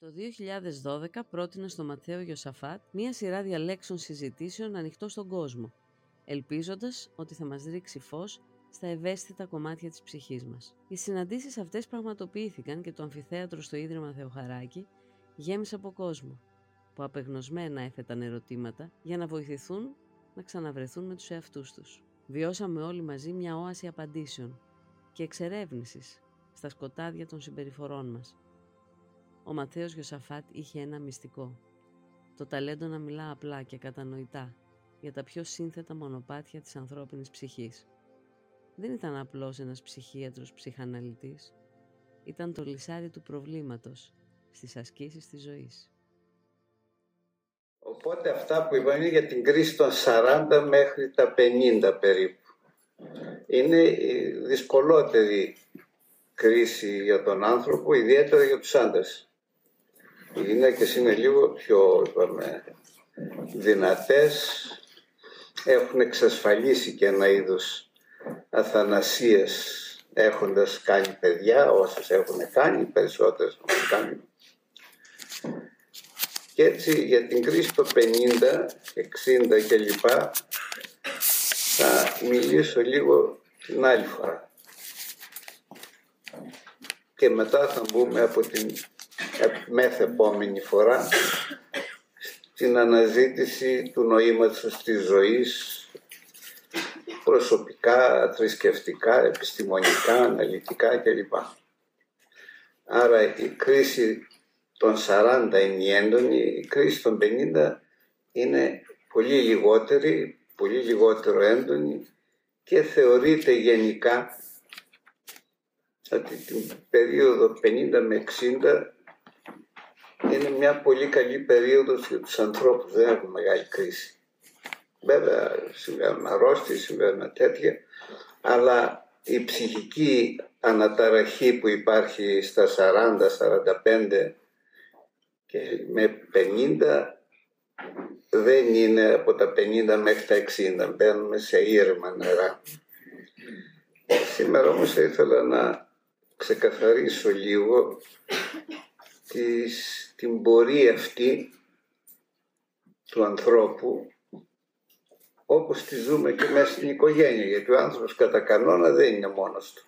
Το 2012 πρότεινε στο Ματθαίο Γιωσαφάτ μία σειρά διαλέξεων συζητήσεων ανοιχτό στον κόσμο, ελπίζοντας ότι θα μας ρίξει φως στα ευαίσθητα κομμάτια της ψυχής μας. Οι συναντήσεις αυτές πραγματοποιήθηκαν και το αμφιθέατρο στο Ίδρυμα Θεοχαράκη γέμισε από κόσμο, που απεγνωσμένα έθεταν ερωτήματα για να βοηθηθούν να ξαναβρεθούν με τους εαυτούς τους. Βιώσαμε όλοι μαζί μια όαση απαντήσεων και εξερεύνησης στα σκοτάδια των συμπεριφορών μας. Ο Ματθαίος Γιωσαφάτ είχε ένα μυστικό. Το ταλέντο να μιλά απλά και κατανοητά για τα πιο σύνθετα μονοπάτια της ανθρώπινης ψυχής. Δεν ήταν απλώς ένας ψυχίατρος ψυχαναλυτής. Ήταν το λυσάρι του προβλήματος στις ασκήσεις της ζωής. Οπότε αυτά που είπα είναι για την κρίση των 40 μέχρι τα 50 περίπου. Είναι η δυσκολότερη κρίση για τον άνθρωπο, ιδιαίτερα για τους άντρες. Οι γυναίκες είναι λίγο πιο είπαμε, δυνατές, έχουν εξασφαλίσει και ένα είδος αθανασίες έχοντας κάνει παιδιά, όσες έχουν κάνει, περισσότερες έχουν κάνει. Και έτσι για την κρίση το 50, 60 και λοιπά θα μιλήσω λίγο την άλλη φορά. Και μετά θα μπούμε από την επόμενη φορά στην αναζήτηση του νοήματος της ζωής προσωπικά, θρησκευτικά, επιστημονικά, αναλυτικά κλπ. Άρα η κρίση των 40 είναι η έντονη, η κρίση των 50 είναι πολύ λιγότερη, πολύ λιγότερο έντονη και θεωρείται γενικά ότι την περίοδο 50 με 60 είναι μια πολύ καλή περίοδος για τους ανθρώπους, δεν έχουν μεγάλη κρίση. Βέβαια συμβαίνουν αρρώστιες, συμβαίνουν τέτοια, αλλά η ψυχική αναταραχή που υπάρχει στα 40, 45 και με 50 δεν είναι από τα 50 μέχρι τα 60, μπαίνουμε σε ήρεμα νερά. Σήμερα όμως θα ήθελα να ξεκαθαρίσω λίγο της, την πορεία αυτή του ανθρώπου όπως τη ζούμε και μέσα στην οικογένεια γιατί ο άνθρωπος κατά κανόνα δεν είναι μόνος του.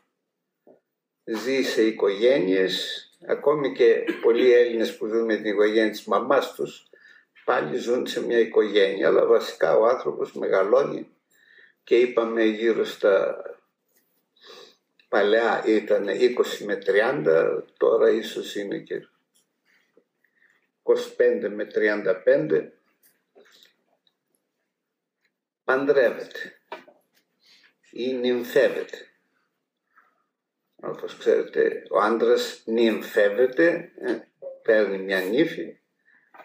Ζει σε οικογένειες, ακόμη και πολλοί Έλληνες που ζουν με την οικογένεια της μαμάς τους πάλι ζουν σε μια οικογένεια αλλά βασικά ο άνθρωπος μεγαλώνει και είπαμε γύρω στα παλιά ήταν 20 με 30, τώρα ίσως είναι και 25 με 35 παντρεύεται ή νυμφεύεται. Όπως ξέρετε ο άντρας νυμφεύεται, ε, παίρνει μια νύφη,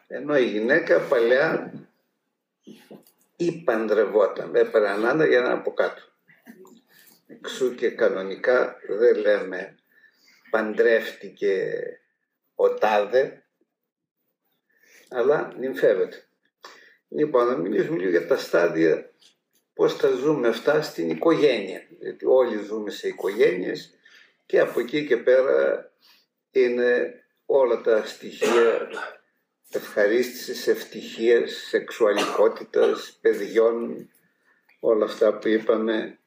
ενώ η γυναίκα παλιά ή παντρευόταν, έπαιρνε άντρα για να από κάτω. Εξού και κανονικά δεν λέμε παντρεύτηκε ο τάδε, αλλά νυμφεύεται. Λοιπόν, να μιλήσουμε λίγο για τα στάδια πώς τα ζούμε αυτά στην οικογένεια. Γιατί όλοι ζούμε σε οικογένειες και από εκεί και πέρα είναι όλα τα στοιχεία ευχαρίστησης, ευτυχίας, σεξουαλικότητας, παιδιών, όλα αυτά που είπαμε,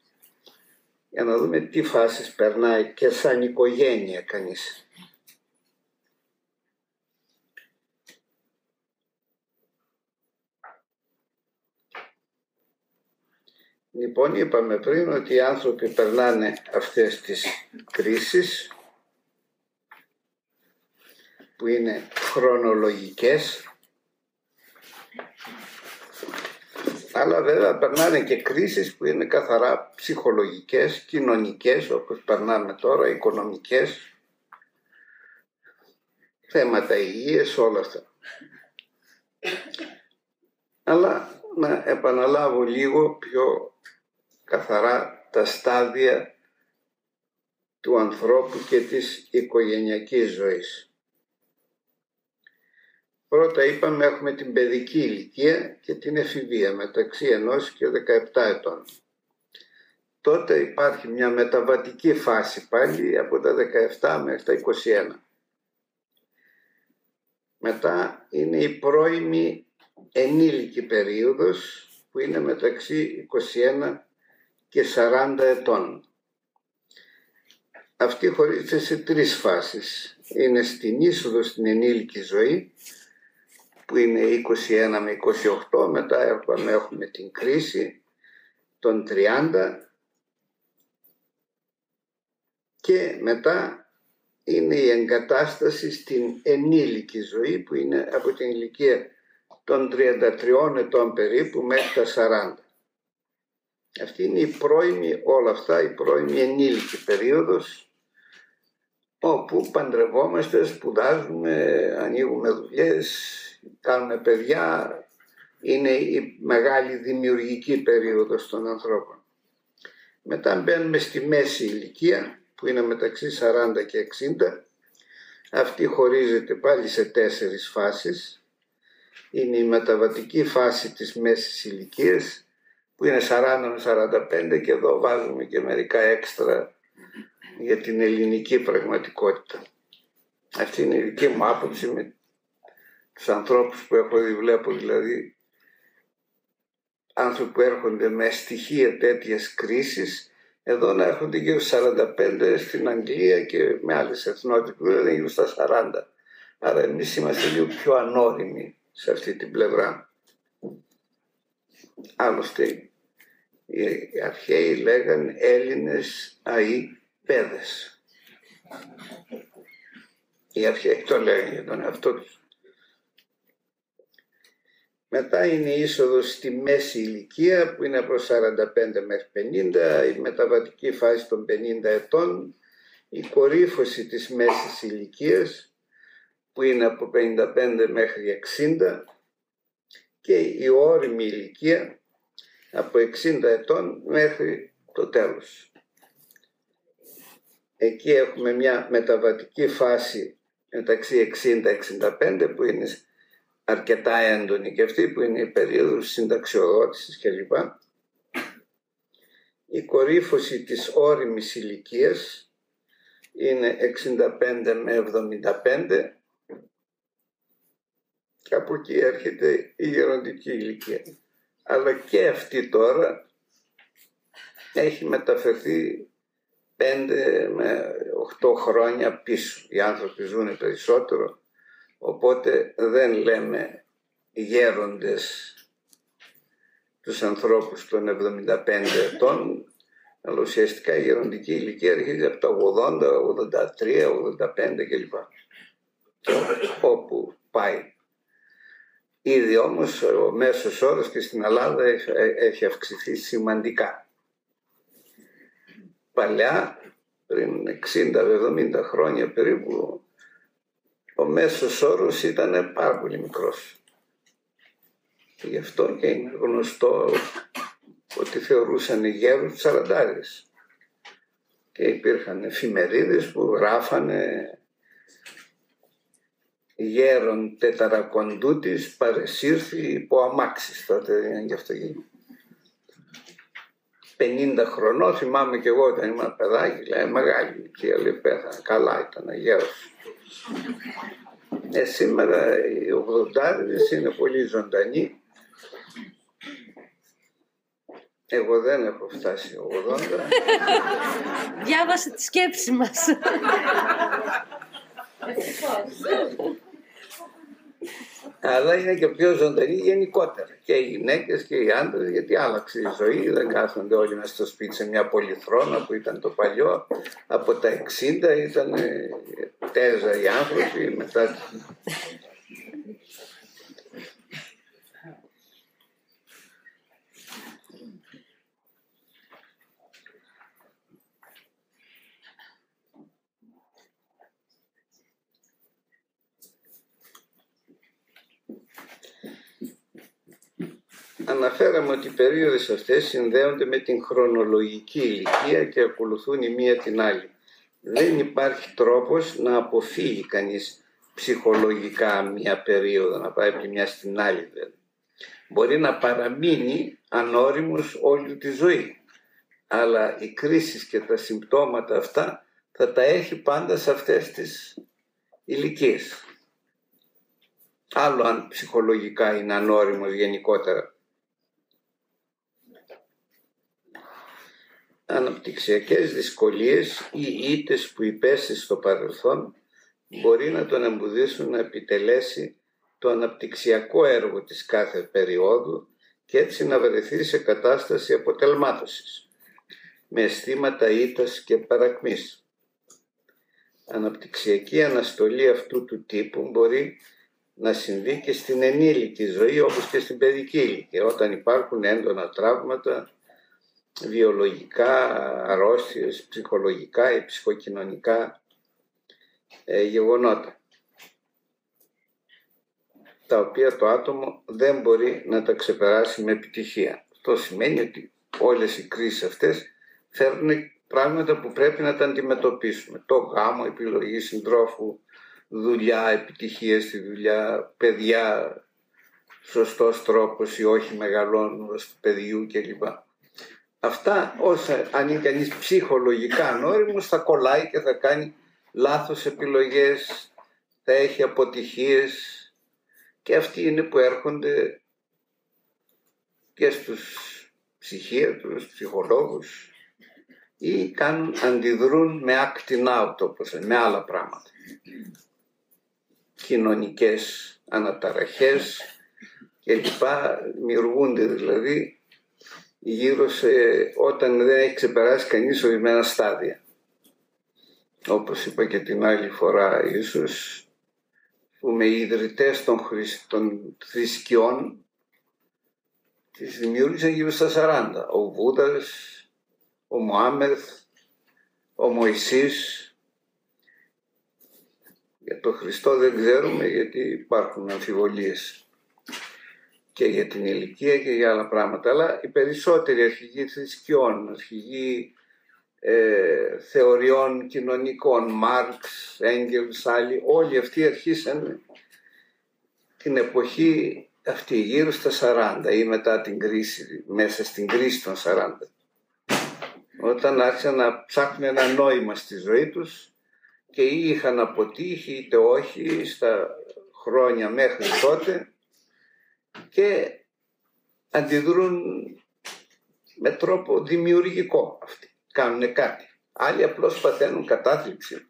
για να δούμε τι φάσεις περνάει και σαν οικογένεια κανείς. Λοιπόν, είπαμε πριν ότι οι άνθρωποι περνάνε αυτές τις κρίσεις που είναι χρονολογικές αλλά βέβαια περνάνε και κρίσεις που είναι καθαρά ψυχολογικές, κοινωνικές όπως περνάμε τώρα, οικονομικές θέματα υγείας, όλα αυτά. Αλλά να επαναλάβω λίγο πιο καθαρά τα στάδια του ανθρώπου και της οικογενειακής ζωής. Πρώτα είπαμε έχουμε την παιδική ηλικία και την εφηβεία μεταξύ ενός και 17 ετών. Τότε υπάρχει μια μεταβατική φάση πάλι από τα 17 μέχρι τα 21. Μετά είναι η πρώιμη ενήλικη περίοδος που είναι μεταξύ 21 και 40 ετών. Αυτή χωρίζεται σε τρεις φάσεις. Είναι στην είσοδο στην ενήλικη ζωή που είναι 21 με 28, μετά έχουμε, έχουμε την κρίση των 30 και μετά είναι η εγκατάσταση στην ενήλικη ζωή που είναι από την ηλικία των 33 ετών περίπου μέχρι τα 40. Αυτή είναι η πρώιμη όλα αυτά, η πρώιμη ενήλικη περίοδος όπου παντρευόμαστε, σπουδάζουμε, ανοίγουμε δουλειές, κάνουμε παιδιά, είναι η μεγάλη δημιουργική περίοδος των ανθρώπων. Μετά μπαίνουμε στη μέση ηλικία που είναι μεταξύ 40 και 60. Αυτή χωρίζεται πάλι σε τέσσερις φάσεις. Είναι η μεταβατική φάση της μέσης ηλικίας που είναι 40 με 45 και εδώ βάζουμε και μερικά έξτρα για την ελληνική πραγματικότητα. Αυτή είναι η δική μου άποψη με τους ανθρώπους που έχω δει, βλέπω δηλαδή άνθρωποι που έρχονται με στοιχεία τέτοιας κρίσης εδώ να έρχονται γύρω στα 45 στην Αγγλία και με άλλες εθνότητες που δεν γύρω στα 40. Άρα εμείς είμαστε λίγο πιο ανώριμοι σε αυτή την πλευρά. Άλλωστε οι αρχαίοι λέγαν Έλληνες αεί παιδες. Οι αρχαίοι το λέγανε για τον εαυτό τους. Μετά είναι η είσοδος στη μέση ηλικία που είναι από 45 μέχρι 50, η μεταβατική φάση των 50 ετών, η κορύφωση της μέσης ηλικίας που είναι από 55 μέχρι 60 και η όριμη ηλικία από 60 ετών μέχρι το τέλος. Εκεί έχουμε μια μεταβατική φάση μεταξύ 60-65 που είναι αρκετά έντονη και αυτή που είναι η περίοδος συνταξιοδότησης κλπ. Η κορύφωση της όριμης ηλικίας είναι 65 με 75 και από εκεί έρχεται η γεροντική ηλικία. Αλλά και αυτή τώρα έχει μεταφερθεί 5 με 8 χρόνια πίσω. Οι άνθρωποι ζουν περισσότερο Οπότε δεν λέμε γέροντες τους ανθρώπους των 75 ετών, αλλά ουσιαστικά η γεροντική ηλικία αρχίζει από τα 80, 83, 85 κλπ. Όπου πάει. Ήδη όμως ο μέσος όρος και στην Ελλάδα έχει αυξηθεί σημαντικά. Παλιά, πριν 60-70 χρόνια περίπου, ο μέσος όρος ήταν πάρα πολύ μικρός. Και γι' αυτό και είναι γνωστό ότι θεωρούσαν γέρους τους σαραντάρες. Και υπήρχαν εφημερίδες που γράφανε γέρον τεταρακοντούτης παρεσύρθη υπό αμάξης. Τότε δεν είναι γι' αυτό 50 χρονών θυμάμαι και εγώ όταν ήμουν παιδάκι, λέει μεγάλη ηλικία, λέει πέθανε, καλά ήταν γέρος. Ε, σήμερα οι 80 είναι πολύ ζωντανοί. Εγώ δεν έχω φτάσει 80. Διάβασε τη σκέψη μας. αλλά είναι και πιο ζωντανή γενικότερα. Και οι γυναίκες και οι άντρες, γιατί άλλαξε η ζωή, δεν κάθονται όλοι μέσα στο σπίτι σε μια πολυθρόνα που ήταν το παλιό. Από τα 60 ήταν τέζα οι άνθρωποι, μετά Αναφέραμε ότι οι περίοδες αυτές συνδέονται με την χρονολογική ηλικία και ακολουθούν η μία την άλλη. Δεν υπάρχει τρόπος να αποφύγει κανείς ψυχολογικά μία περίοδο, να πάει από μια στην άλλη δηλαδή. Μπορεί να παραμείνει ανώριμος όλη τη ζωή. Αλλά οι κρίσεις και τα συμπτώματα αυτά θα τα έχει πάντα σε αυτές τις ηλικίες. άλλο αν ψυχολογικά είναι ανώριμος γενικότερα. Αναπτυξιακές δυσκολίες ή ήτες που υπέστη στο παρελθόν μπορεί να τον εμποδίσουν να επιτελέσει το αναπτυξιακό έργο της κάθε περίοδου και έτσι να βρεθεί σε κατάσταση αποτελμάτωσης με αισθήματα ήττας και παρακμής. Αναπτυξιακή αναστολή αυτού του τύπου μπορεί να συμβεί και στην ενήλικη ζωή όπως και στην παιδική ηλικία όταν υπάρχουν έντονα τραύματα βιολογικά, αρρώστιες, ψυχολογικά ή ψυχοκοινωνικά ε, γεγονότα τα οποία το άτομο δεν μπορεί να τα ξεπεράσει με επιτυχία. Αυτό σημαίνει ότι όλες οι κρίσεις αυτές φέρνουν πράγματα που πρέπει να τα αντιμετωπίσουμε. Το γάμο, επιλογή συντρόφου, δουλειά, επιτυχία στη δουλειά, παιδιά, σωστός τρόπος ή όχι μεγαλώνοντας του παιδιού κλπ. Αυτά όσα αν είναι κανείς ψυχολογικά ανώριμος θα κολλάει και θα κάνει λάθος επιλογές, θα έχει αποτυχίες και αυτοί είναι που έρχονται και στους ψυχίατρους, ψυχολόγους ή κάνουν, αντιδρούν με acting out όπως με άλλα πράγματα. Κοινωνικές αναταραχές και λοιπά δημιουργούνται δηλαδή γύρω σε όταν δεν έχει ξεπεράσει κανείς ορισμένα στάδια. Όπως είπα και την άλλη φορά ίσως που οι ιδρυτές των, των θρησκειών τις δημιούργησαν γύρω στα 40. Ο Βούδας, ο Μωάμεθ, ο Μωυσής. Για τον Χριστό δεν ξέρουμε γιατί υπάρχουν αμφιβολίες και για την ηλικία και για άλλα πράγματα. Αλλά οι περισσότεροι αρχηγοί θρησκειών, αρχηγοί ε, θεωριών κοινωνικών, Μάρξ, Έγγελς, άλλοι, όλοι αυτοί αρχίσαν την εποχή αυτή γύρω στα 40 ή μετά την κρίση, μέσα στην κρίση των 40. Όταν άρχισαν να ψάχνουν ένα νόημα στη ζωή τους και ή είχαν αποτύχει είτε όχι στα χρόνια μέχρι τότε και αντιδρούν με τρόπο δημιουργικό αυτοί κάνουν κάτι. Άλλοι απλώς παθαίνουν κατάθλιψη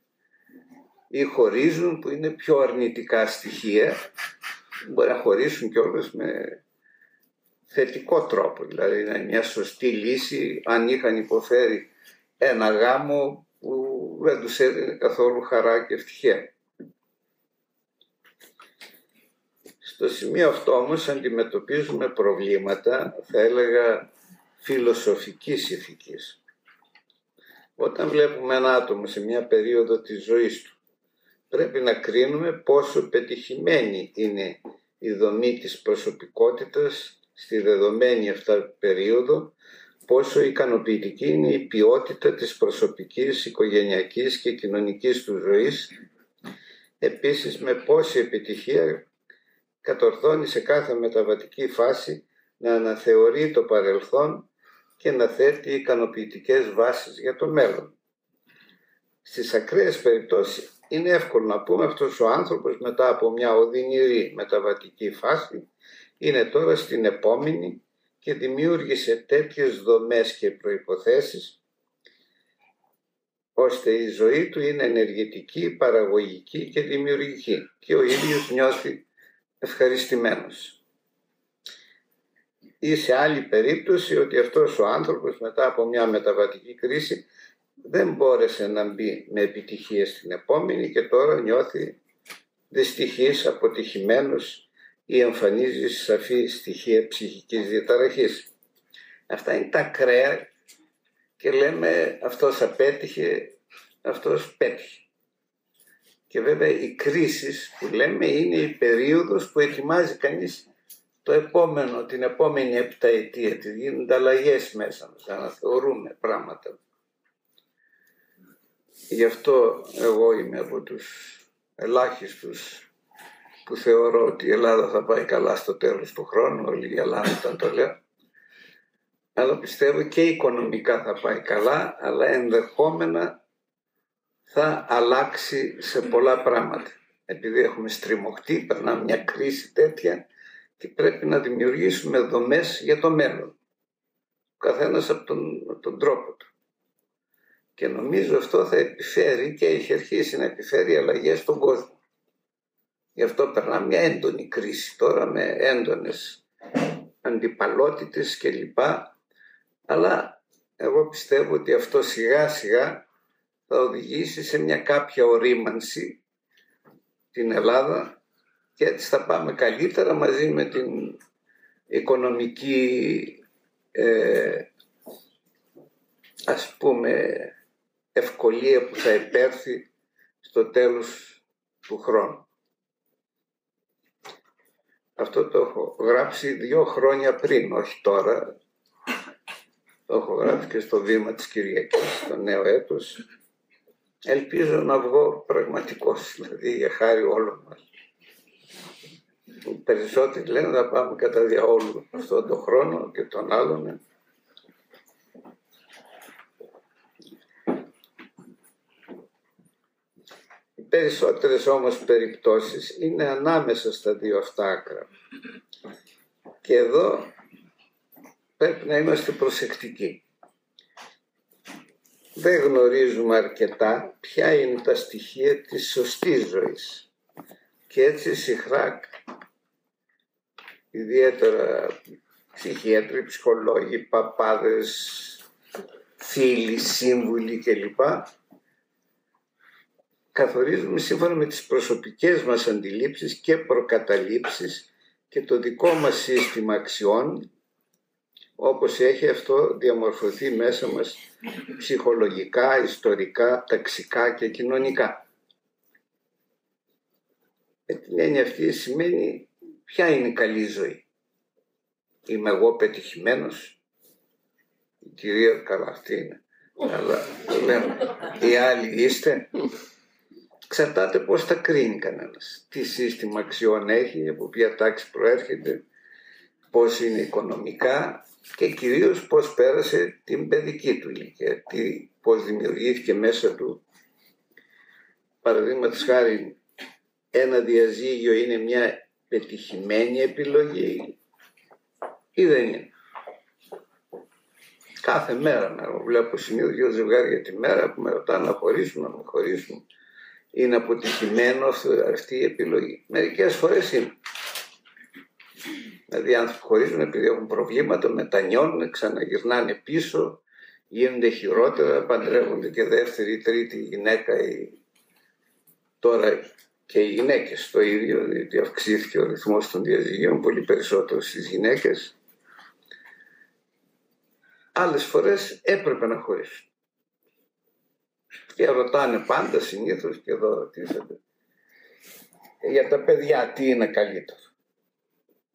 ή χωρίζουν που είναι πιο αρνητικά στοιχεία. Μπορεί να χωρίσουν κιόλας με θετικό τρόπο, δηλαδή να είναι μια σωστή λύση αν είχαν υποφέρει ένα γάμο που δεν τους έδινε καθόλου χαρά και ευτυχία. Στο σημείο αυτό όμως αντιμετωπίζουμε προβλήματα, θα έλεγα, φιλοσοφικής ηθικής. Όταν βλέπουμε ένα άτομο σε μια περίοδο της ζωής του, πρέπει να κρίνουμε πόσο πετυχημένη είναι η δομή της προσωπικότητας στη δεδομένη αυτά περίοδο, πόσο ικανοποιητική είναι η ποιότητα της προσωπικής, οικογενειακής και κοινωνικής του ζωής, επίσης με πόση επιτυχία κατορθώνει σε κάθε μεταβατική φάση να αναθεωρεί το παρελθόν και να θέτει ικανοποιητικές βάσεις για το μέλλον. Στις ακραίες περιπτώσεις είναι εύκολο να πούμε αυτός ο άνθρωπος μετά από μια οδυνηρή μεταβατική φάση είναι τώρα στην επόμενη και δημιούργησε τέτοιες δομές και προϋποθέσεις ώστε η ζωή του είναι ενεργητική, παραγωγική και δημιουργική και ο ίδιος νιώθει ευχαριστημένος ή σε άλλη περίπτωση ότι αυτός ο άνθρωπος μετά από μια μεταβατική κρίση δεν μπόρεσε να μπει με επιτυχία στην επόμενη και τώρα νιώθει δυστυχής, αποτυχημένος ή εμφανίζεις σαφή στοιχεία ψυχικής διαταραχής. Αυτά είναι τα κρέα και λέμε αυτός απέτυχε, αυτός πέτυχε. Και βέβαια οι κρίσεις που λέμε είναι η περίοδος που ετοιμάζει κανείς το επόμενο, την επόμενη επταετία της γίνονται αλλαγές μέσα μας, αναθεωρούμε πράγματα. Γι' αυτό εγώ είμαι από τους ελάχιστους που θεωρώ ότι η Ελλάδα θα πάει καλά στο τέλος του χρόνου, όλοι γελάνε όταν το λέω. Αλλά πιστεύω και οικονομικά θα πάει καλά, αλλά ενδεχόμενα θα αλλάξει σε πολλά πράγματα. επειδή έχουμε στριμωχτεί, περνάμε μια κρίση τέτοια και πρέπει να δημιουργήσουμε δομές για το μέλλον. Ο καθένας από τον, τον τρόπο του. Και νομίζω αυτό θα επιφέρει και έχει αρχίσει να επιφέρει αλλαγές στον κόσμο. Γι' αυτό περνάμε μια έντονη κρίση τώρα με έντονες αντιπαλότητες κλπ. Αλλά εγώ πιστεύω ότι αυτό σιγά σιγά θα οδηγήσει σε μια κάποια ορίμανση την Ελλάδα και έτσι θα πάμε καλύτερα μαζί με την οικονομική ε, ας πούμε ευκολία που θα επέρθει στο τέλος του χρόνου. Αυτό το έχω γράψει δύο χρόνια πριν, όχι τώρα. Το έχω γράψει και στο βήμα της Κυριακής, το νέο έτος. Ελπίζω να βγω πραγματικός, δηλαδή για χάρη όλων μας. Οι περισσότεροι λένε να πάμε κατά διαόλου αυτόν τον χρόνο και τον άλλον. Οι περισσότερες όμως περιπτώσεις είναι ανάμεσα στα δύο αυτά άκρα. Και εδώ πρέπει να είμαστε προσεκτικοί. Δεν γνωρίζουμε αρκετά ποια είναι τα στοιχεία της σωστής ζωής. Και έτσι συχνά, ιδιαίτερα ψυχίατροι, ψυχολόγοι, παπάδες, φίλοι, σύμβουλοι κλπ. Καθορίζουμε σύμφωνα με τις προσωπικές μας αντιλήψεις και προκαταλήψεις και το δικό μας σύστημα αξιών όπως έχει αυτό διαμορφωθεί μέσα μας ψυχολογικά, ιστορικά, ταξικά και κοινωνικά. Με την έννοια αυτή σημαίνει ποια είναι η καλή ζωή. Είμαι εγώ πετυχημένος, η κυρία καλά αυτή είναι, αλλά λέμε, οι άλλοι είστε; Ξαρτάται πώς τα κρίνει κανένας. Τι σύστημα αξιών έχει, από ποια τάξη προέρχεται, πώς είναι οικονομικά και κυρίως πώς πέρασε την παιδική του ηλικία, τι, πώς δημιουργήθηκε μέσα του. Παραδείγματος χάρη ένα διαζύγιο είναι μια πετυχημένη επιλογή ή δεν είναι; Κάθε μέρα να βλέπω συνήθως δύο ζευγάρια τη μέρα που με ρωτάνε να χωρίσουμε, να χωρίσουμε. Είναι αποτυχημένος αυτή η επιλογή. Μερικές φορές είναι. Δηλαδή οι άνθρωποι χωρίζουν επειδή έχουν προβλήματα, μετανιώνουν, ξαναγυρνάνε πίσω, γίνονται χειρότερα, παντρεύονται και δεύτερη ή τρίτη γυναίκα ή τώρα και οι γυναίκες το ίδιο, διότι αυξήθηκε ο ρυθμός των διαζυγίων πολύ περισσότερο στις γυναίκες. Άλλες φορές έπρεπε να χωρίσουν. Και ρωτάνε πάντα συνήθως και εδώ ρωτήσατε για τα παιδιά τι είναι καλύτερο;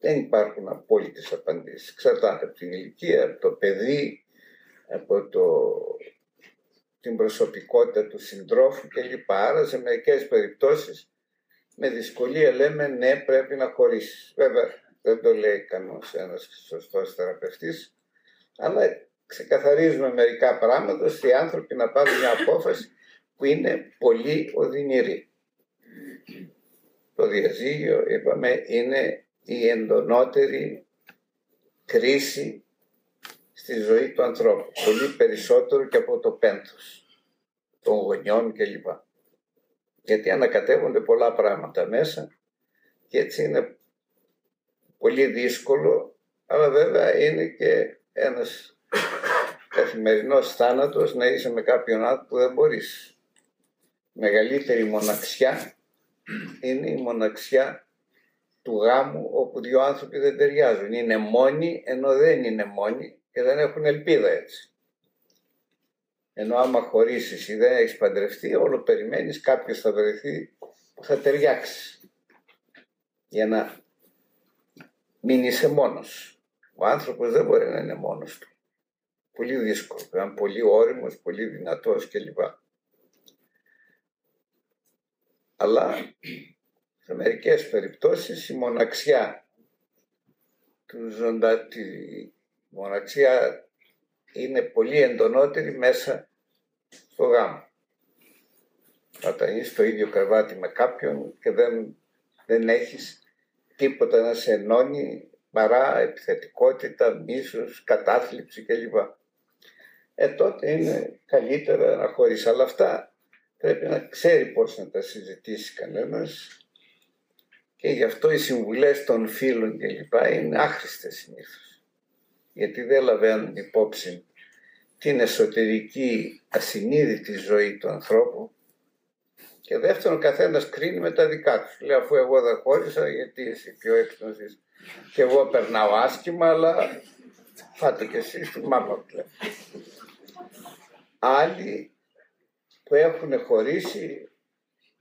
Δεν υπάρχουν απόλυτες απαντήσεις. Εξαρτάται από την ηλικία, από το παιδί, από το, την προσωπικότητα του συντρόφου κλπ. Άρα σε μερικές περιπτώσεις με δυσκολία λέμε ναι πρέπει να χωρίσεις. Βέβαια δεν το λέει κανένας ένας σωστός θεραπευτής, αλλά ξεκαθαρίζουμε μερικά πράγματα ώστε οι άνθρωποι να πάρουν μια απόφαση που είναι πολύ οδυνηρή. Το διαζύγιο, είπαμε, είναι η εντονότερη κρίση στη ζωή του ανθρώπου. Πολύ περισσότερο και από το πένθος των γονιών κλπ. Γιατί ανακατεύονται πολλά πράγματα μέσα και έτσι είναι πολύ δύσκολο, αλλά βέβαια είναι και ένας καθημερινός θάνατος να είσαι με κάποιον άνθρωπο που δεν μπορείς. Μεγαλύτερη μοναξιά είναι η μοναξιά του γάμου όπου δύο άνθρωποι δεν ταιριάζουν. Είναι μόνοι ενώ δεν είναι μόνοι και δεν έχουν ελπίδα έτσι. Ενώ άμα χωρίσεις ή δεν έχεις παντρευτεί, όλο περιμένεις κάποιος θα βρεθεί που θα ταιριάξεις. Για να μην είσαι μόνος. Ο άνθρωπος δεν μπορεί να είναι μόνος του. Πολύ δύσκολο. Είναι πολύ όριμος, πολύ δυνατός κλπ. Αλλά σε μερικές περιπτώσεις η μοναξιά του ζωντα, τη μοναξιά είναι πολύ εντονότερη μέσα στο γάμο. όταν είσαι στο ίδιο κρεβάτι με κάποιον και δεν, δεν έχεις τίποτα να σε ενώνει παρά επιθετικότητα, μίσος, κατάθλιψη κλπ. Ε, τότε είναι καλύτερα να χωρίσει. Αλλά αυτά πρέπει να ξέρει πώς να τα συζητήσει κανένας και γι' αυτό οι συμβουλές των φίλων κλπ. είναι άχρηστες συνήθως. Γιατί δεν λαβαίνουν υπόψη την εσωτερική ασυνείδητη ζωή του ανθρώπου και δεύτερον, ο καθένας κρίνει με τα δικά τους. Λέει, αφού εγώ δεν χώρισα, γιατί εσύ πιο έξυπνος είσαι. Και εγώ περνάω άσχημα, αλλά φάτε κι εσείς του μάμα πλέον. Άλλοι που έχουν χωρίσει,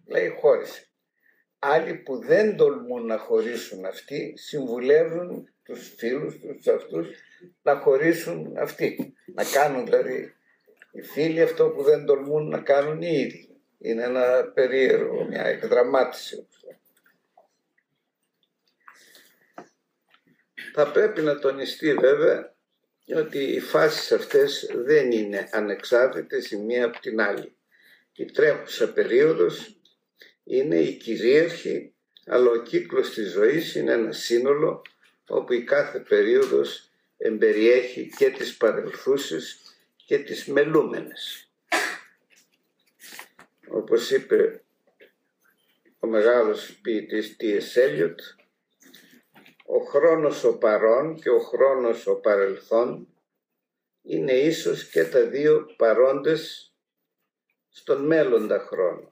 λέει χώρισε. Άλλοι που δεν τολμούν να χωρίσουν αυτοί, συμβουλεύουν τους φίλους τους αυτούς να χωρίσουν αυτοί. Να κάνουν δηλαδή οι φίλοι αυτό που δεν τολμούν να κάνουν οι ίδιοι. Είναι ένα περίεργο, μια εκδραμάτιση. Θα πρέπει να τονιστεί βέβαια ότι οι φάσεις αυτές δεν είναι ανεξάρτητες η μία από την άλλη. Η τρέχουσα περίοδος είναι η κυρίαρχη, αλλά ο κύκλος της ζωής είναι ένα σύνολο όπου η κάθε περίοδος εμπεριέχει και τις παρελθούσες και τις μελούμενες όπως είπε ο μεγάλος ποιητής T.S. Eliot, ο χρόνος ο παρόν και ο χρόνος ο παρελθόν είναι ίσως και τα δύο παρόντες στον μέλλοντα χρόνο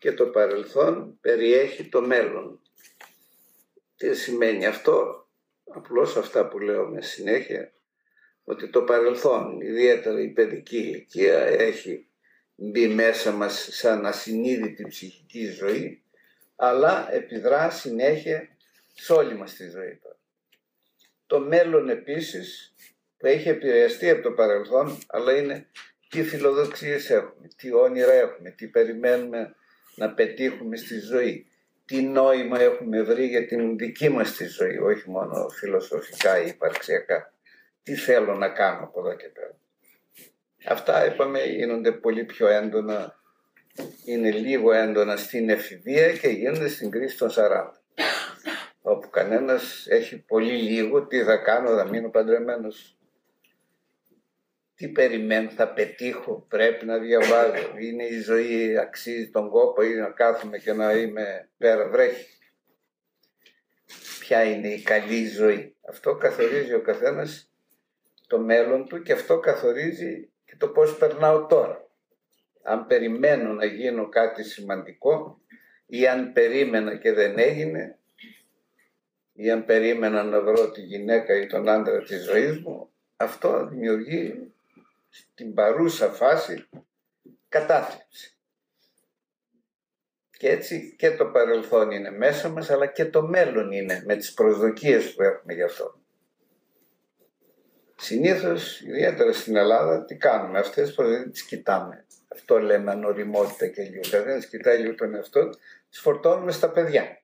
και το παρελθόν περιέχει το μέλλον. Τι σημαίνει αυτό, απλώς αυτά που λέω με συνέχεια, ότι το παρελθόν, ιδιαίτερα η παιδική ηλικία, έχει μπει μέσα μας σαν ασυνείδητη ψυχική ζωή, αλλά επιδρά συνέχεια σε όλη μας τη ζωή. Το μέλλον επίσης που έχει επηρεαστεί από το παρελθόν, αλλά είναι τι φιλοδοξίες έχουμε, τι όνειρα έχουμε, τι περιμένουμε να πετύχουμε στη ζωή, τι νόημα έχουμε βρει για την δική μας τη ζωή, όχι μόνο φιλοσοφικά ή υπαρξιακά. Τι θέλω να κάνω από εδώ και πέρα. Αυτά είπαμε γίνονται πολύ πιο έντονα, είναι λίγο έντονα στην εφηβεία και γίνονται στην κρίση των 40. Όπου κανένας έχει πολύ λίγο, τι θα κάνω, θα μείνω παντρεμένος. Τι περιμένω, θα πετύχω, πρέπει να διαβάζω. Είναι η ζωή, αξίζει τον κόπο ή να κάθομαι και να είμαι πέρα βρέχει. Ποια είναι η καλή ζωή. Αυτό καθορίζει ο καθένας το μέλλον του και αυτό καθορίζει και το πώς περνάω τώρα. Αν περιμένω να γίνω κάτι σημαντικό ή αν περίμενα και δεν έγινε ή αν περίμενα να βρω τη γυναίκα ή τον άντρα της ζωής μου, αυτό δημιουργεί στην παρούσα φάση κατάθλιψη. Και έτσι και το παρελθόν είναι μέσα μας, αλλά και το μέλλον είναι με τις προσδοκίες που έχουμε γι' αυτό. Συνήθως, ιδιαίτερα στην Ελλάδα, τι κάνουμε, αυτές τις δεν τις κοιτάμε. Αυτό λέμε ανοριμότητα και λίγο. Καθένα κοιτάει λίγο τον εαυτός, τις φορτώνουμε στα παιδιά.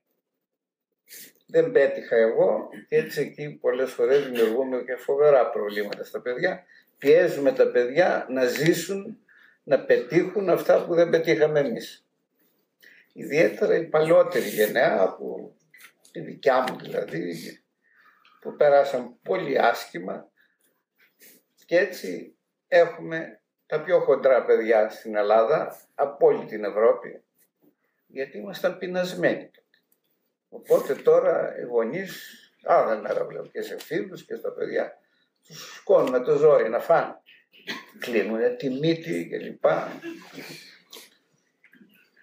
Δεν πέτυχα εγώ και έτσι εκεί πολλές φορές δημιουργούμε και φοβερά προβλήματα στα παιδιά. Πιέζουμε τα παιδιά να ζήσουν, να πετύχουν αυτά που δεν πετύχαμε εμείς. Ιδιαίτερα η παλαιότερη γενιά, που η δικιά μου δηλαδή, που περάσαν πολύ άσχημα, και έτσι έχουμε τα πιο χοντρά παιδιά στην Ελλάδα από όλη την Ευρώπη γιατί ήμασταν πεινασμένοι Οπότε τώρα οι γονείς άλλα μέρα βλέπω και σε φίλους και στα παιδιά τους σκόνουν με το ζόρι να φάνε. Κλείνουν τη μύτη και λοιπά.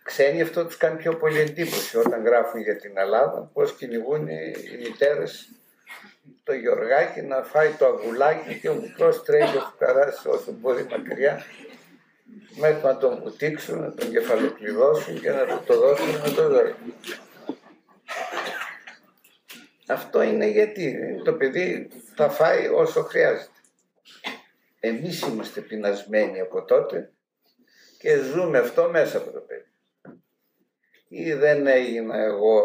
Ξένοι αυτό τους κάνει πιο πολύ εντύπωση όταν γράφουν για την Ελλάδα πώς κυνηγούν οι μητέρες το Γιωργάκι να φάει το αγουλάκι και ο μικρός τρέχει ο φουκαράς όσο μπορεί μακριά μέχρι να τον βουτήξουν, να τον κεφαλοκλειδώσουν και να του το δώσουν με το δώρο. Αυτό είναι γιατί το παιδί θα φάει όσο χρειάζεται. Εμείς είμαστε πεινασμένοι από τότε και ζούμε αυτό μέσα από το παιδί. Ή δεν έγινα εγώ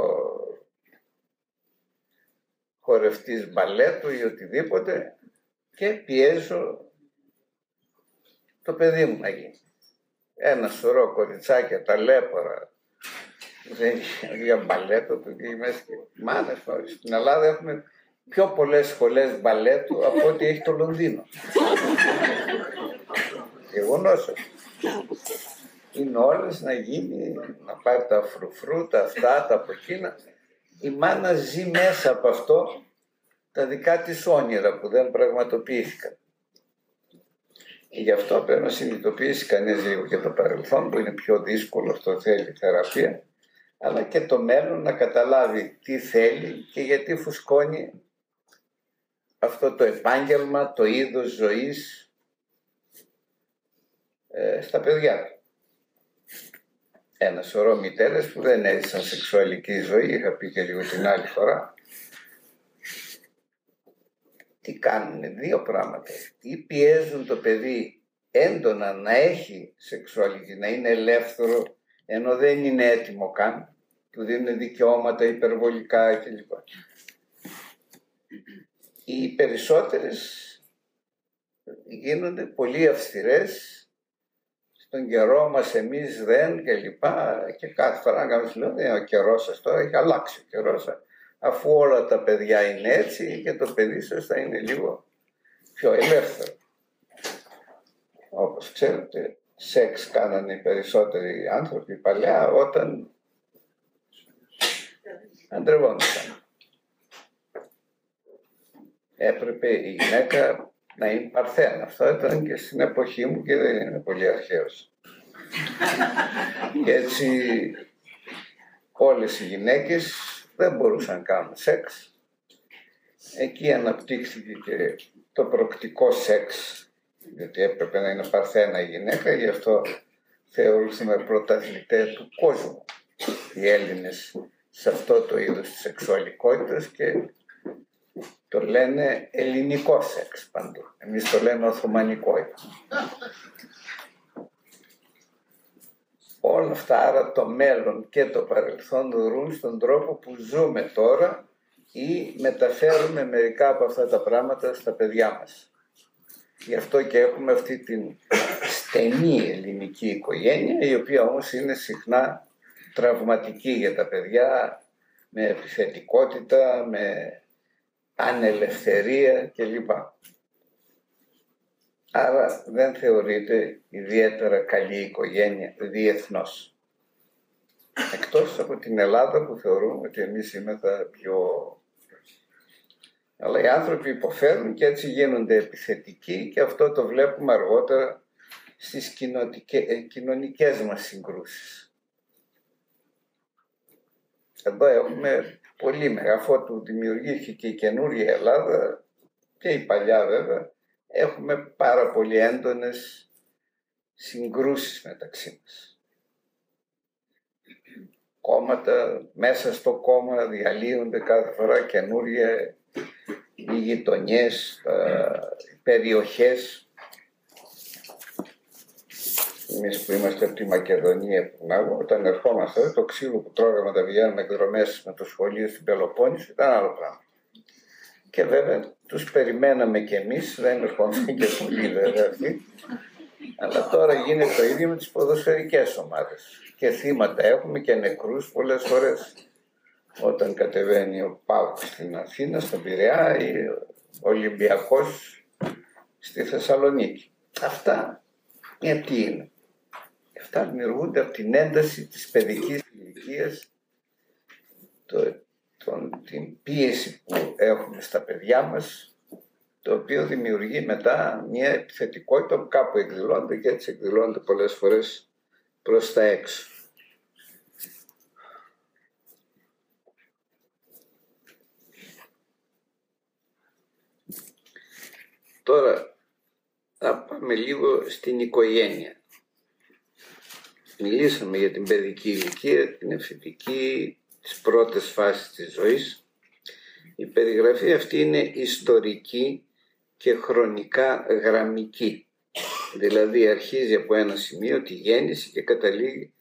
χορευτής μπαλέτου ή οτιδήποτε και πιέζω το παιδί μου να γίνει. ένα σωρό κοριτσάκια, ταλέπορα, δεν για μπαλέτο του και μέσα μάνες Στην Ελλάδα έχουμε πιο πολλές σχολές μπαλέτου από ό,τι έχει το Λονδίνο. Γεγονός Είναι όλες να γίνει, να πάρει τα φρουφρού, τα αυτά, τα από εκείνα. Η μάνα ζει μέσα από αυτό τα δικά της όνειρα που δεν πραγματοποιήθηκαν. Γι' αυτό πρέπει να συνειδητοποιήσει κανείς λίγο και το παρελθόν που είναι πιο δύσκολο, αυτό θέλει θεραπεία, αλλά και το μέλλον να καταλάβει τι θέλει και γιατί φουσκώνει αυτό το επάγγελμα, το είδος ζωής ε, στα παιδιά του. Ένα σωρό μητέρες που δεν έζησαν σεξουαλική ζωή, είχα πει και λίγο την άλλη φορά, τι κάνουν, δύο πράγματα. Ή πιέζουν το παιδί έντονα να έχει σεξουαλική, να είναι ελεύθερο, ενώ δεν είναι έτοιμο καν, του δίνουν δικαιώματα υπερβολικά κλπ. Οι περισσότερες γίνονται πολύ αυστηρές στον καιρό μας εμείς δεν και λοιπά και κάθε φορά να κάνουμε λέω ο καιρός σας τώρα έχει αλλάξει ο καιρός σας αφού όλα τα παιδιά είναι έτσι και το παιδί σας θα είναι λίγο πιο ελεύθερο. Όπως ξέρετε, σεξ κάνανε οι περισσότεροι άνθρωποι παλιά όταν αντρευόντουσαν. Έπρεπε η γυναίκα να είναι παρθένα. Αυτό ήταν και στην εποχή μου και δεν είναι πολύ αρχαίος. και έτσι όλες οι γυναίκες δεν μπορούσαν να κάνουν σεξ. Εκεί αναπτύχθηκε και το προκτικό σεξ, γιατί έπρεπε να είναι παρθένα η γυναίκα, γι' αυτό θεωρούσαμε πρωταθλητέ του κόσμου οι Έλληνες σε αυτό το είδος της σεξουαλικότητας και το λένε ελληνικό σεξ παντού. Εμείς το λέμε οθωμανικό. Όλα αυτά, άρα το μέλλον και το παρελθόν δρούν στον τρόπο που ζούμε τώρα ή μεταφέρουμε μερικά από αυτά τα πράγματα στα παιδιά μας. Γι' αυτό και έχουμε αυτή την στενή ελληνική οικογένεια, η οποία όμως είναι συχνά τραυματική για τα παιδιά, με επιθετικότητα, με ανελευθερία κλπ. Άρα δεν θεωρείται ιδιαίτερα καλή οικογένεια διεθνώς. Εκτός από την Ελλάδα που θεωρούμε ότι εμείς είμαστε πιο... Αλλά οι άνθρωποι υποφέρουν και έτσι γίνονται επιθετικοί και αυτό το βλέπουμε αργότερα στις κοινωνικές μας συγκρούσεις. Εδώ έχουμε πολύ μεγάλο, αφού δημιουργήθηκε και η καινούργια Ελλάδα και η παλιά βέβαια, έχουμε πάρα πολύ έντονες συγκρούσεις μεταξύ μας. Κόμματα, μέσα στο κόμμα διαλύονται κάθε φορά καινούργια οι γειτονιές, οι περιοχές. Εμείς που είμαστε από τη Μακεδονία, όταν ερχόμαστε, το ξύλο που τρώγαμε τα βγαίνουμε εκδρομές με το σχολείο στην Πελοπόννησο ήταν άλλο πράγμα. Και βέβαια τους περιμέναμε κι εμείς, δεν ερχόντουσαν και πολλοί βέβαια αυτοί. Αλλά τώρα γίνεται το ίδιο με τις ποδοσφαιρικές ομάδες. Και θύματα έχουμε και νεκρούς πολλές φορές. Όταν κατεβαίνει ο Πάουκ στην Αθήνα, στον Πειραιά ή ο Ολυμπιακός στη Θεσσαλονίκη. Αυτά γιατί είναι. Αυτά δημιουργούνται από την ένταση της παιδικής ηλικίας, το τον, την πίεση που έχουμε στα παιδιά μας, το οποίο δημιουργεί μετά μια επιθετικότητα που κάπου εκδηλώνεται και έτσι εκδηλώνεται πολλές φορές προς τα έξω. Τώρα θα πάμε λίγο στην οικογένεια. Μιλήσαμε για την παιδική ηλικία, την εφηβική, τις πρώτες φάσεις της ζωής. Η περιγραφή αυτή είναι ιστορική και χρονικά γραμμική. Δηλαδή αρχίζει από ένα σημείο τη γέννηση και καταλήγει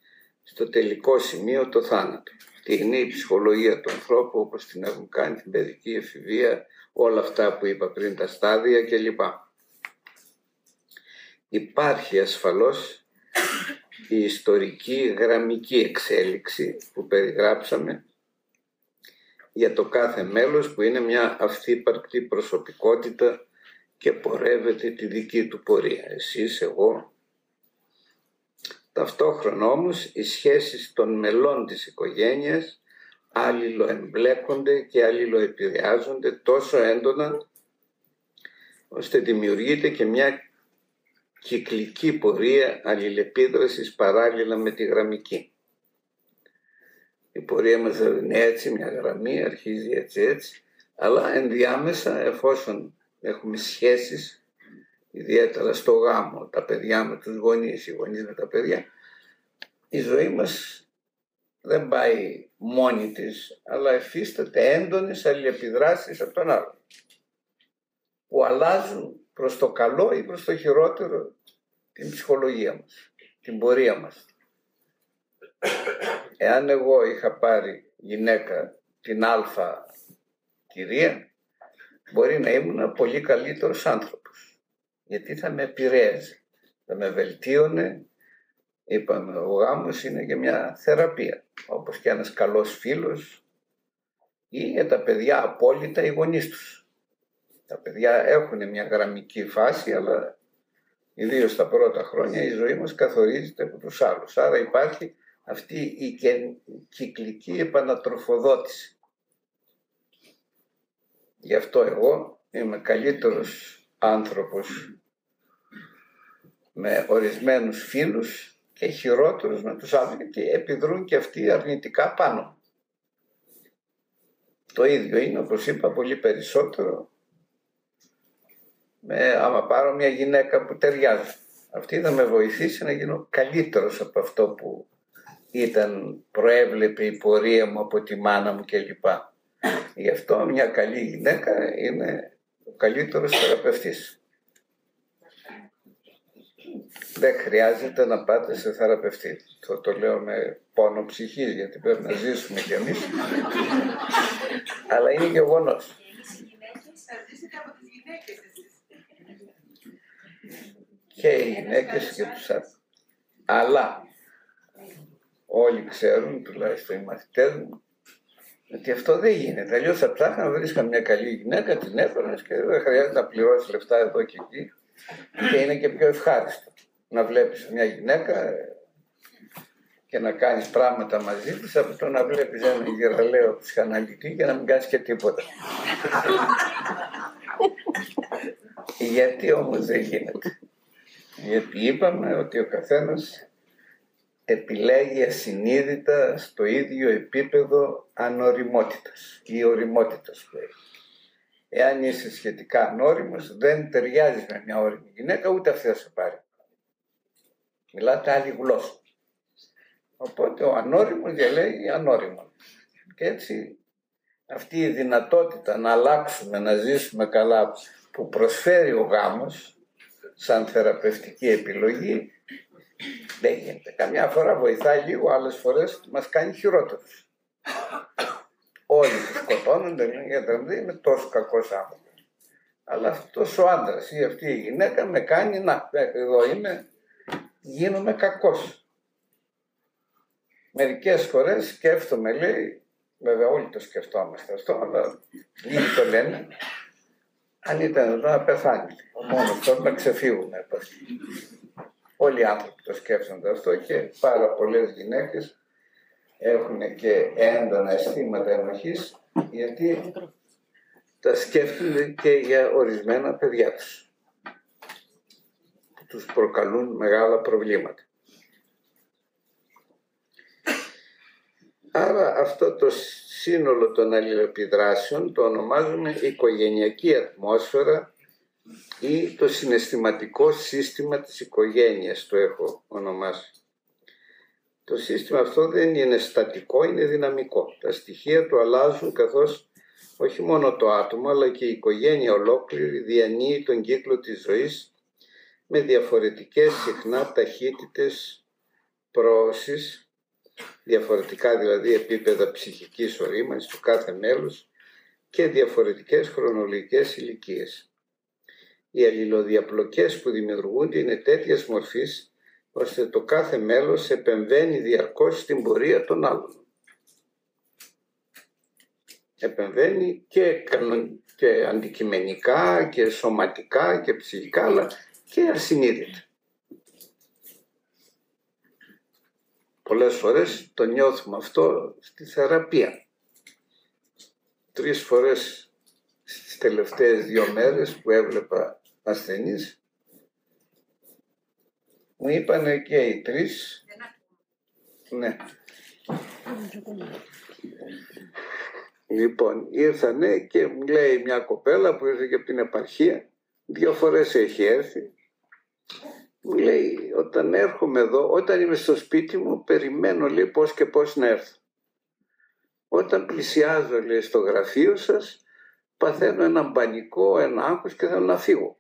στο τελικό σημείο το θάνατο. Αυτή είναι η ψυχολογία του ανθρώπου όπως την έχουν κάνει την παιδική εφηβεία, όλα αυτά που είπα πριν, τα στάδια κλπ. Υπάρχει ασφαλώς η ιστορική γραμμική εξέλιξη που περιγράψαμε για το κάθε μέλος που είναι μια αυθύπαρκτη προσωπικότητα και πορεύεται τη δική του πορεία. Εσείς, εγώ. Ταυτόχρονα όμως οι σχέσεις των μελών της οικογένειας αλληλοεμπλέκονται και αλληλοεπηρεάζονται τόσο έντονα ώστε δημιουργείται και μια κυκλική πορεία αλληλεπίδρασης παράλληλα με τη γραμμική. Η πορεία μας είναι έτσι, μια γραμμή, αρχίζει έτσι έτσι, αλλά ενδιάμεσα εφόσον έχουμε σχέσεις, ιδιαίτερα στο γάμο, τα παιδιά με τους γονείς, οι γονείς με τα παιδιά, η ζωή μας δεν πάει μόνη της, αλλά εφίσταται έντονες αλληλεπιδράσεις από τον άλλο, που αλλάζουν προς το καλό ή προς το χειρότερο την ψυχολογία μας, την πορεία μας. Εάν εγώ είχα πάρει γυναίκα την αλφα κυρία, μπορεί να ήμουν πολύ καλύτερος άνθρωπος. Γιατί θα με επηρέαζε, θα με βελτίωνε. Είπαμε, ο γάμος είναι και μια θεραπεία, όπως και ένας καλός φίλος ή για τα παιδιά απόλυτα οι γονείς τους. Τα παιδιά έχουν μια γραμμική φάση, αλλά ιδίως τα πρώτα χρόνια η ζωή μας καθορίζεται από τους άλλους. Άρα υπάρχει αυτή η κυκλική επανατροφοδότηση. Γι' αυτό εγώ είμαι καλύτερος άνθρωπος με ορισμένους φίλους και χειρότερος με τους άλλους γιατί επιδρούν και αυτοί αρνητικά πάνω. Το ίδιο είναι όπως είπα πολύ περισσότερο με, άμα πάρω μια γυναίκα που ταιριάζει. Αυτή θα με βοηθήσει να γίνω καλύτερος από αυτό που ήταν, προέβλεπε η πορεία μου από τη μάνα μου κλπ. Γι' αυτό μια καλή γυναίκα είναι ο καλύτερος θεραπευτής. Δεν χρειάζεται να πάτε σε θεραπευτή. Το, το λέω με πόνο ψυχής γιατί πρέπει να ζήσουμε κι εμείς. Αλλά είναι γεγονός. Και οι γυναίκες και τους άντρες. Αλλά όλοι ξέρουν, τουλάχιστον οι μαθητές μου, ότι αυτό δεν γίνεται. Αλλιώς θα ψάχνα να βρεις μια καλή γυναίκα, την έφερες και δεν χρειάζεται να πληρώσεις λεφτά εδώ και εκεί. Και είναι και πιο ευχάριστο να βλέπεις μια γυναίκα και να κάνεις πράγματα μαζί της από το να βλέπεις ένα γεραλαίο ψυχαναλυτή και να μην κάνεις και τίποτα. Γιατί όμως δεν γίνεται. Γιατί είπαμε ότι ο καθένας επιλέγει ασυνείδητα στο ίδιο επίπεδο ανοριμότητας ή οριμότητας που έχει. Εάν είσαι σχετικά ανώριμος, δεν ταιριάζεις με μια όριμη γυναίκα, ούτε αυτή θα σε πάρει. Μιλάτε άλλη γλώσσα. Οπότε ο ανώριμος διαλέγει ανώριμο. Και έτσι αυτή η δυνατότητα να αλλάξουμε, να ζήσουμε καλά που προσφέρει ο γάμος σαν θεραπευτική επιλογή δεν γίνεται. Καμιά φορά βοηθάει λίγο, άλλες φορές μας κάνει χειρότερους. Όλοι που σκοτώνονται λένε γιατί δεν είμαι τόσο κακός άνθρωπος. Αλλά αυτός ο άντρας ή αυτή η γυναίκα με κάνει να, εδώ είμαι, γίνομαι κακός. Μερικές φορές σκέφτομαι, λέει, βέβαια όλοι το σκεφτόμαστε αυτό, αλλά λίγοι το λένε, αν ήταν εδώ να πεθάνει. Ο μόνος τώρα να ξεφύγουμε από Όλοι οι άνθρωποι το σκέφτονται αυτό και πάρα πολλές γυναίκες έχουν και έντονα αισθήματα ενοχής γιατί τα σκέφτονται και για ορισμένα παιδιά τους που τους προκαλούν μεγάλα προβλήματα. Άρα αυτό το σύνολο των αλληλεπιδράσεων το ονομάζουμε οικογενειακή ατμόσφαιρα ή το συναισθηματικό σύστημα της οικογένειας το έχω ονομάσει. Το σύστημα αυτό δεν είναι στατικό, είναι δυναμικό. Τα στοιχεία του αλλάζουν καθώς όχι μόνο το άτομο αλλά και η οικογένεια ολόκληρη διανύει τον κύκλο της ζωής με διαφορετικές συχνά ταχύτητες πρόωσης, διαφορετικά δηλαδή επίπεδα ψυχικής ορίμανσης του κάθε μέλους και διαφορετικές χρονολογικές ηλικίες οι αλληλοδιαπλοκές που δημιουργούνται είναι τέτοιας μορφής ώστε το κάθε μέλος επεμβαίνει διαρκώς στην πορεία των άλλων. Επεμβαίνει και, και αντικειμενικά και σωματικά και ψυχικά αλλά και ασυνείδητα. Πολλές φορές το νιώθουμε αυτό στη θεραπεία. Τρεις φορές στις τελευταίες δύο μέρες που έβλεπα ασθενείς μου είπανε και οι τρεις ναι. Λοιπόν, ήρθανε και μου λέει μια κοπέλα που ήρθε και από την επαρχία, δύο φορές έχει έρθει μου λέει όταν έρχομαι εδώ, όταν είμαι στο σπίτι μου περιμένω λέει πώς και πώς να έρθω. Όταν πλησιάζω λέει στο γραφείο σας παθαίνω ένα πανικό, ένα άγχος και θέλω να φύγω.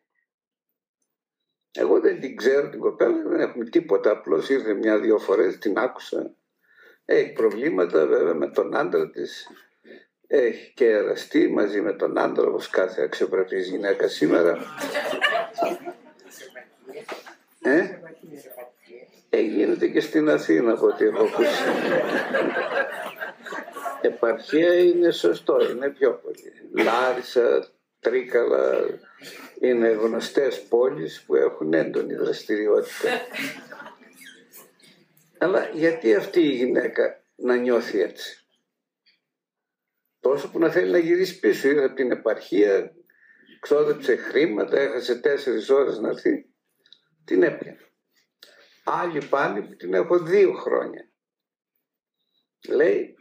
Εγώ δεν την ξέρω την κοπέλα, δεν έχουμε τίποτα, απλώς ήρθε μια-δυο φορές, την άκουσα. Έχει προβλήματα βέβαια με τον άντρα της, έχει και εραστεί μαζί με τον άντρα όπως κάθε αξιοπρεπής γυναίκα σήμερα. Ε; ε, γίνεται και στην Αθήνα από ό,τι έχω ακούσει. Επαρχία είναι σωστό, είναι πιο πολύ. Λάρισα, Τρίκαλα, είναι γνωστές πόλεις που έχουν έντονη δραστηριότητα. Αλλά γιατί αυτή η γυναίκα να νιώθει έτσι; Τόσο που να θέλει να γυρίσει πίσω. Ήρθε από την επαρχία, ξόδεψε χρήματα, έχασε τέσσερις ώρες να έρθει την έπιανα. Άλλη πάλι που την έχω δύο χρόνια. Λέει,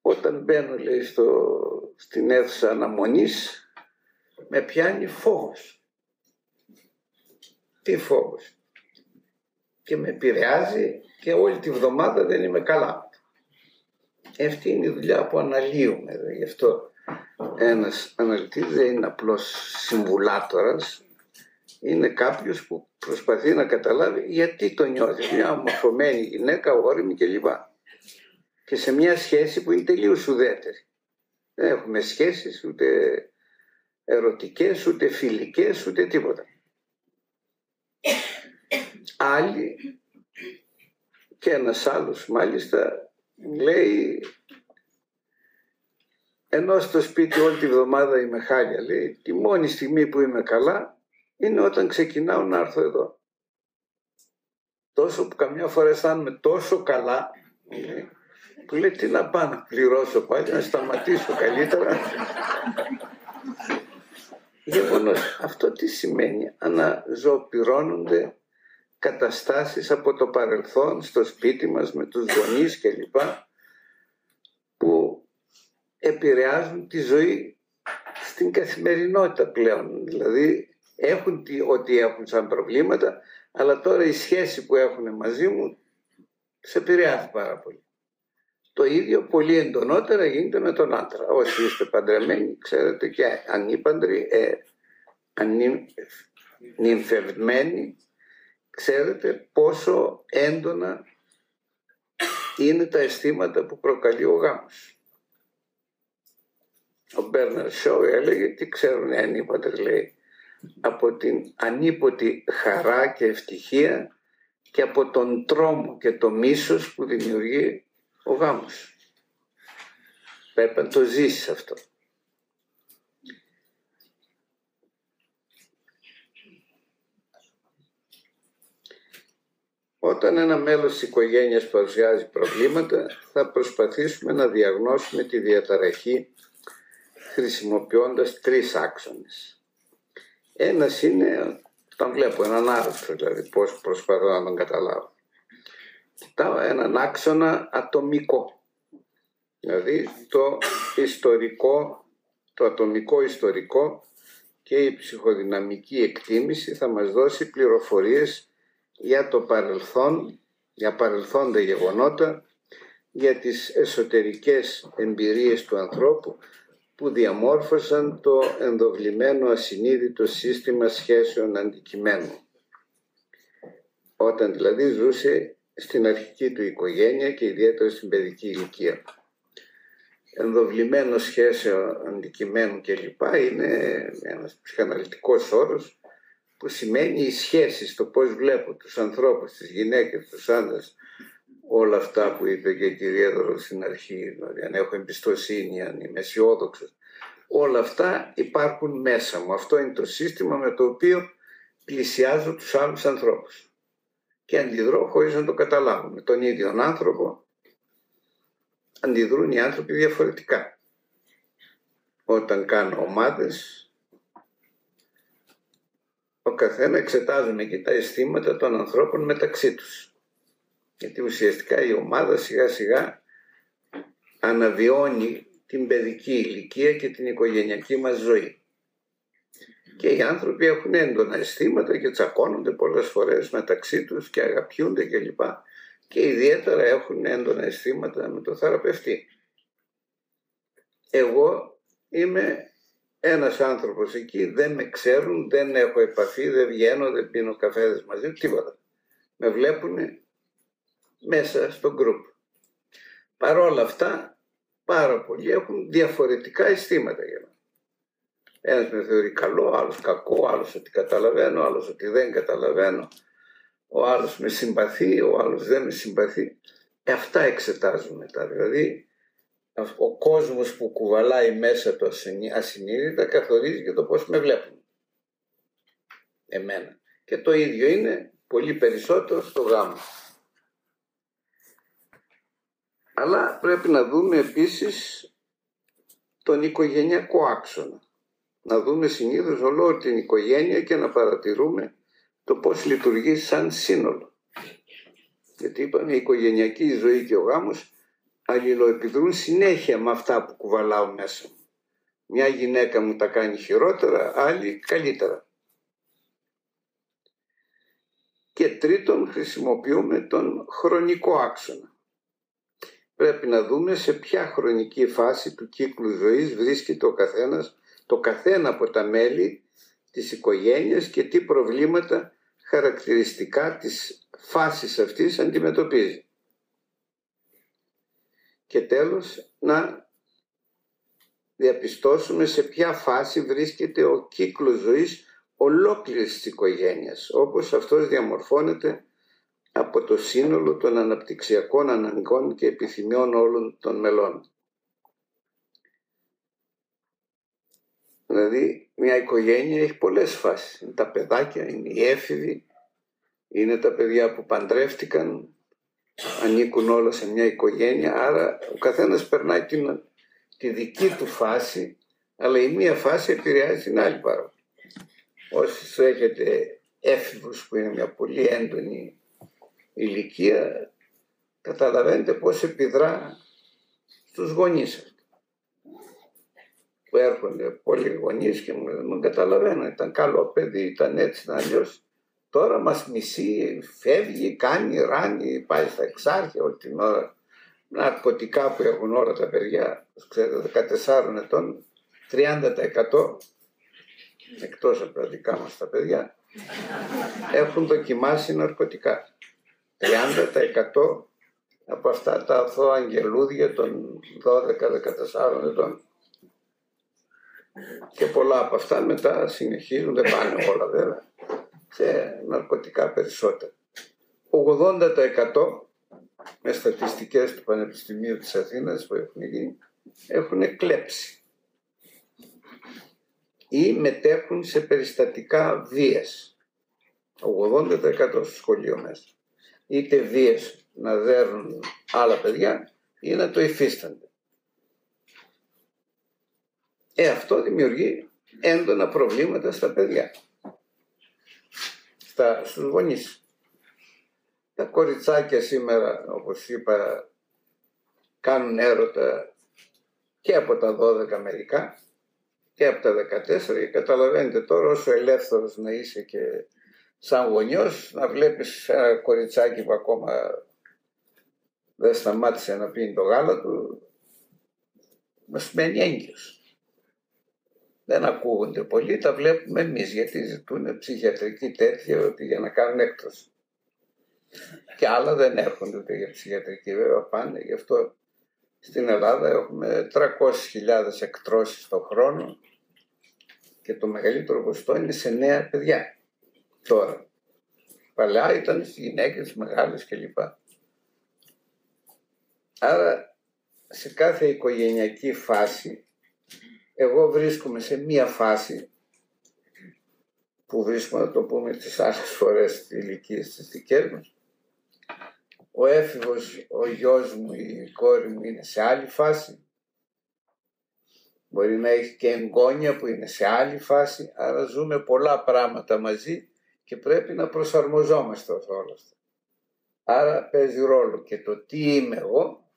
όταν μπαίνω λέει, στο, στην αίθουσα αναμονής, με πιάνει φόβος. Τι φόβος; Και με επηρεάζει και όλη τη βδομάδα δεν είμαι καλά. Αυτή είναι η δουλειά που αναλύουμε. Γι' αυτό ένας αναλυτής δεν είναι απλώς συμβουλάτορας, είναι κάποιος που προσπαθεί να καταλάβει γιατί το νιώθει. Μια ομορφωμένη γυναίκα, όρημη κλπ. Και σε μια σχέση που είναι τελείως ουδέτερη. Δεν έχουμε σχέσεις ούτε ερωτικές, ούτε φιλικές, ούτε τίποτα. Άλλοι και ένας άλλος μάλιστα λέει ενώ στο σπίτι όλη τη βδομάδα είμαι χάλια λέει τη μόνη στιγμή που είμαι καλά είναι όταν ξεκινάω να έρθω εδώ. Τόσο που καμιά φορά αισθάνομαι τόσο καλά που λέει τι να πάω να πληρώσω πάλι, να σταματήσω καλύτερα. Γεγονός, αυτό τι σημαίνει, αναζωπυρώνονται καταστάσεις από το παρελθόν στο σπίτι μας με τους γονείς κλπ που επηρεάζουν τη ζωή στην καθημερινότητα πλέον. Δηλαδή έχουν τι, ό,τι έχουν σαν προβλήματα, αλλά τώρα η σχέση που έχουν μαζί μου σε επηρεάζει πάρα πολύ. Το ίδιο πολύ εντονότερα γίνεται με τον άντρα. Όσοι είστε παντρεμένοι, ξέρετε και ανήπαντροι, ε, ανυμφευμένοι, ξέρετε πόσο έντονα είναι τα αισθήματα που προκαλεί ο γάμος. Ο Μπέρναρ Σόου έλεγε τι ξέρουν οι ανήπαντροι λέει από την ανίποτη χαρά και ευτυχία και από τον τρόμο και το μίσος που δημιουργεί ο γάμος. Πρέπει να το ζήσεις αυτό. Όταν ένα μέλος της οικογένειας παρουσιάζει προβλήματα, θα προσπαθήσουμε να διαγνώσουμε τη διαταραχή χρησιμοποιώντας τρεις άξονες. Ένας είναι, τον βλέπω, έναν άρρωστο δηλαδή, πώς προσπαθώ να τον καταλάβω. Κοιτάω έναν άξονα ατομικό. Δηλαδή το ιστορικό, το ατομικό ιστορικό και η ψυχοδυναμική εκτίμηση θα μας δώσει πληροφορίες για το παρελθόν, για παρελθόντα γεγονότα, για τις εσωτερικές εμπειρίες του ανθρώπου που διαμόρφωσαν το ενδοβλημένο ασυνείδητο σύστημα σχέσεων αντικειμένου. Όταν δηλαδή ζούσε στην αρχική του οικογένεια και ιδιαίτερα στην παιδική ηλικία. Ενδοβλημένο σχέσεων αντικειμένου κλπ. είναι ένας ψυχαναλυτικός όρος που σημαίνει οι σχέσεις, το πώς βλέπω τους ανθρώπους, τις γυναίκες, τους άντρες, όλα αυτά που είπε και η κυρία Δωρο στην αρχή, δηλαδή αν έχω εμπιστοσύνη, αν είμαι αισιόδοξος. Όλα αυτά υπάρχουν μέσα μου. Αυτό είναι το σύστημα με το οποίο πλησιάζω τους άλλους ανθρώπους. Και αντιδρώ χωρίς να το καταλάβω. Με τον ίδιο άνθρωπο αντιδρούν οι άνθρωποι διαφορετικά. Όταν κάνω ομάδες, ο καθένα εξετάζουμε και τα αισθήματα των ανθρώπων μεταξύ τους. Γιατί ουσιαστικά η ομάδα σιγά σιγά αναβιώνει την παιδική ηλικία και την οικογενειακή μας ζωή. Και οι άνθρωποι έχουν έντονα αισθήματα και τσακώνονται πολλές φορές μεταξύ τους και αγαπιούνται κλπ. Και ιδιαίτερα έχουν έντονα αισθήματα με το θεραπευτή. Εγώ είμαι ένας άνθρωπος εκεί, δεν με ξέρουν, δεν έχω επαφή, δεν βγαίνω, δεν πίνω καφέδες μαζί, τίποτα. Με βλέπουν μέσα στο γκρουπ. Παρόλα αυτά, πάρα πολλοί έχουν διαφορετικά αισθήματα για μένα. Ένας με θεωρεί καλό, άλλος κακό, άλλος ότι καταλαβαίνω, άλλος ότι δεν καταλαβαίνω. Ο άλλος με συμπαθεί, ο άλλος δεν με συμπαθεί. Ε, αυτά εξετάζουν μετά. Δηλαδή, ο κόσμος που κουβαλάει μέσα το ασυνείδητα καθορίζει και το πώς με βλέπουν. Εμένα. Και το ίδιο είναι πολύ περισσότερο στο γάμο. Αλλά πρέπει να δούμε επίσης τον οικογενειακό άξονα. Να δούμε συνήθως όλο την οικογένεια και να παρατηρούμε το πώς λειτουργεί σαν σύνολο. Γιατί είπαμε η οικογενειακή ζωή και ο γάμος αλληλοεπιδρούν συνέχεια με αυτά που κουβαλάω μέσα μου. Μια γυναίκα μου τα κάνει χειρότερα, άλλη καλύτερα. Και τρίτον χρησιμοποιούμε τον χρονικό άξονα πρέπει να δούμε σε ποια χρονική φάση του κύκλου ζωής βρίσκεται ο καθένας, το καθένα από τα μέλη της οικογένειας και τι προβλήματα χαρακτηριστικά της φάσης αυτής αντιμετωπίζει. Και τέλος να διαπιστώσουμε σε ποια φάση βρίσκεται ο κύκλος ζωής ολόκληρης της οικογένειας, όπως αυτός διαμορφώνεται από το σύνολο των αναπτυξιακών αναγκών και επιθυμιών όλων των μελών. Δηλαδή μια οικογένεια έχει πολλές φάσεις. Είναι τα παιδάκια, είναι οι έφηβοι, είναι τα παιδιά που παντρεύτηκαν, ανήκουν όλα σε μια οικογένεια, άρα ο καθένας περνάει την, τη δική του φάση, αλλά η μία φάση επηρεάζει την άλλη πάρα Όσοι έχετε έφηβους που είναι μια πολύ έντονη ηλικία καταλαβαίνετε πώς επιδρά στους γονείς που έρχονται πολλοί γονείς και μου λένε, καταλαβαίνω, ήταν καλό παιδί, ήταν έτσι, ήταν αλλιώς. Τώρα μας μισεί, φεύγει, κάνει, ράνει, πάει στα εξάρχεια όλη την ώρα. Ναρκωτικά που έχουν όλα τα παιδιά, ξέρετε, 14 ετών, 30% εκτός από τα δικά μας τα παιδιά, έχουν δοκιμάσει ναρκωτικά. 30% από αυτά τα αθώα αγγελούδια των 12-14 ετών. Και πολλά από αυτά μετά συνεχίζουν, δεν πάνε όλα βέβαια, σε ναρκωτικά περισσότερα. 80% με στατιστικές του Πανεπιστημίου της Αθήνας που έχουν γίνει, έχουν κλέψει ή μετέχουν σε περιστατικά βίας. 80% στο σχολείο μέσα είτε βίες να δέρουν άλλα παιδιά ή να το υφίστανται. Ε, αυτό δημιουργεί έντονα προβλήματα στα παιδιά, στα, στους γονείς. Τα κοριτσάκια σήμερα, όπως είπα, κάνουν έρωτα και από τα 12 μερικά και από τα 14 και καταλαβαίνετε τώρα όσο ελεύθερος να είσαι και σαν γονιός να βλέπεις ένα κοριτσάκι που ακόμα δεν σταμάτησε να πίνει το γάλα του, μας μένει έγκυος. Δεν ακούγονται πολύ, τα βλέπουμε εμείς γιατί ζητούν ψυχιατρική τέτοια ότι για να κάνουν έκτος. Και άλλα δεν έρχονται ούτε για ψυχιατρική βέβαια πάνε, γι' αυτό στην Ελλάδα έχουμε 300.000 εκτρώσεις το χρόνο και το μεγαλύτερο ποσοστό είναι σε νέα παιδιά. Τώρα. Παλιά ήταν οι γυναίκες μεγάλες κλπ. Άρα σε κάθε οικογενειακή φάση εγώ βρίσκομαι σε μία φάση που βρίσκομαι να το πούμε τις άλλες φορές της ηλικίας της δικές μας. Ο έφηβος, ο γιος μου, η κόρη μου είναι σε άλλη φάση. Μπορεί να έχει και εγγόνια που είναι σε άλλη φάση, άρα ζούμε πολλά πράγματα μαζί και πρέπει να προσαρμοζόμαστε όλα αυτά. Άρα παίζει ρόλο και το τι είμαι εγώ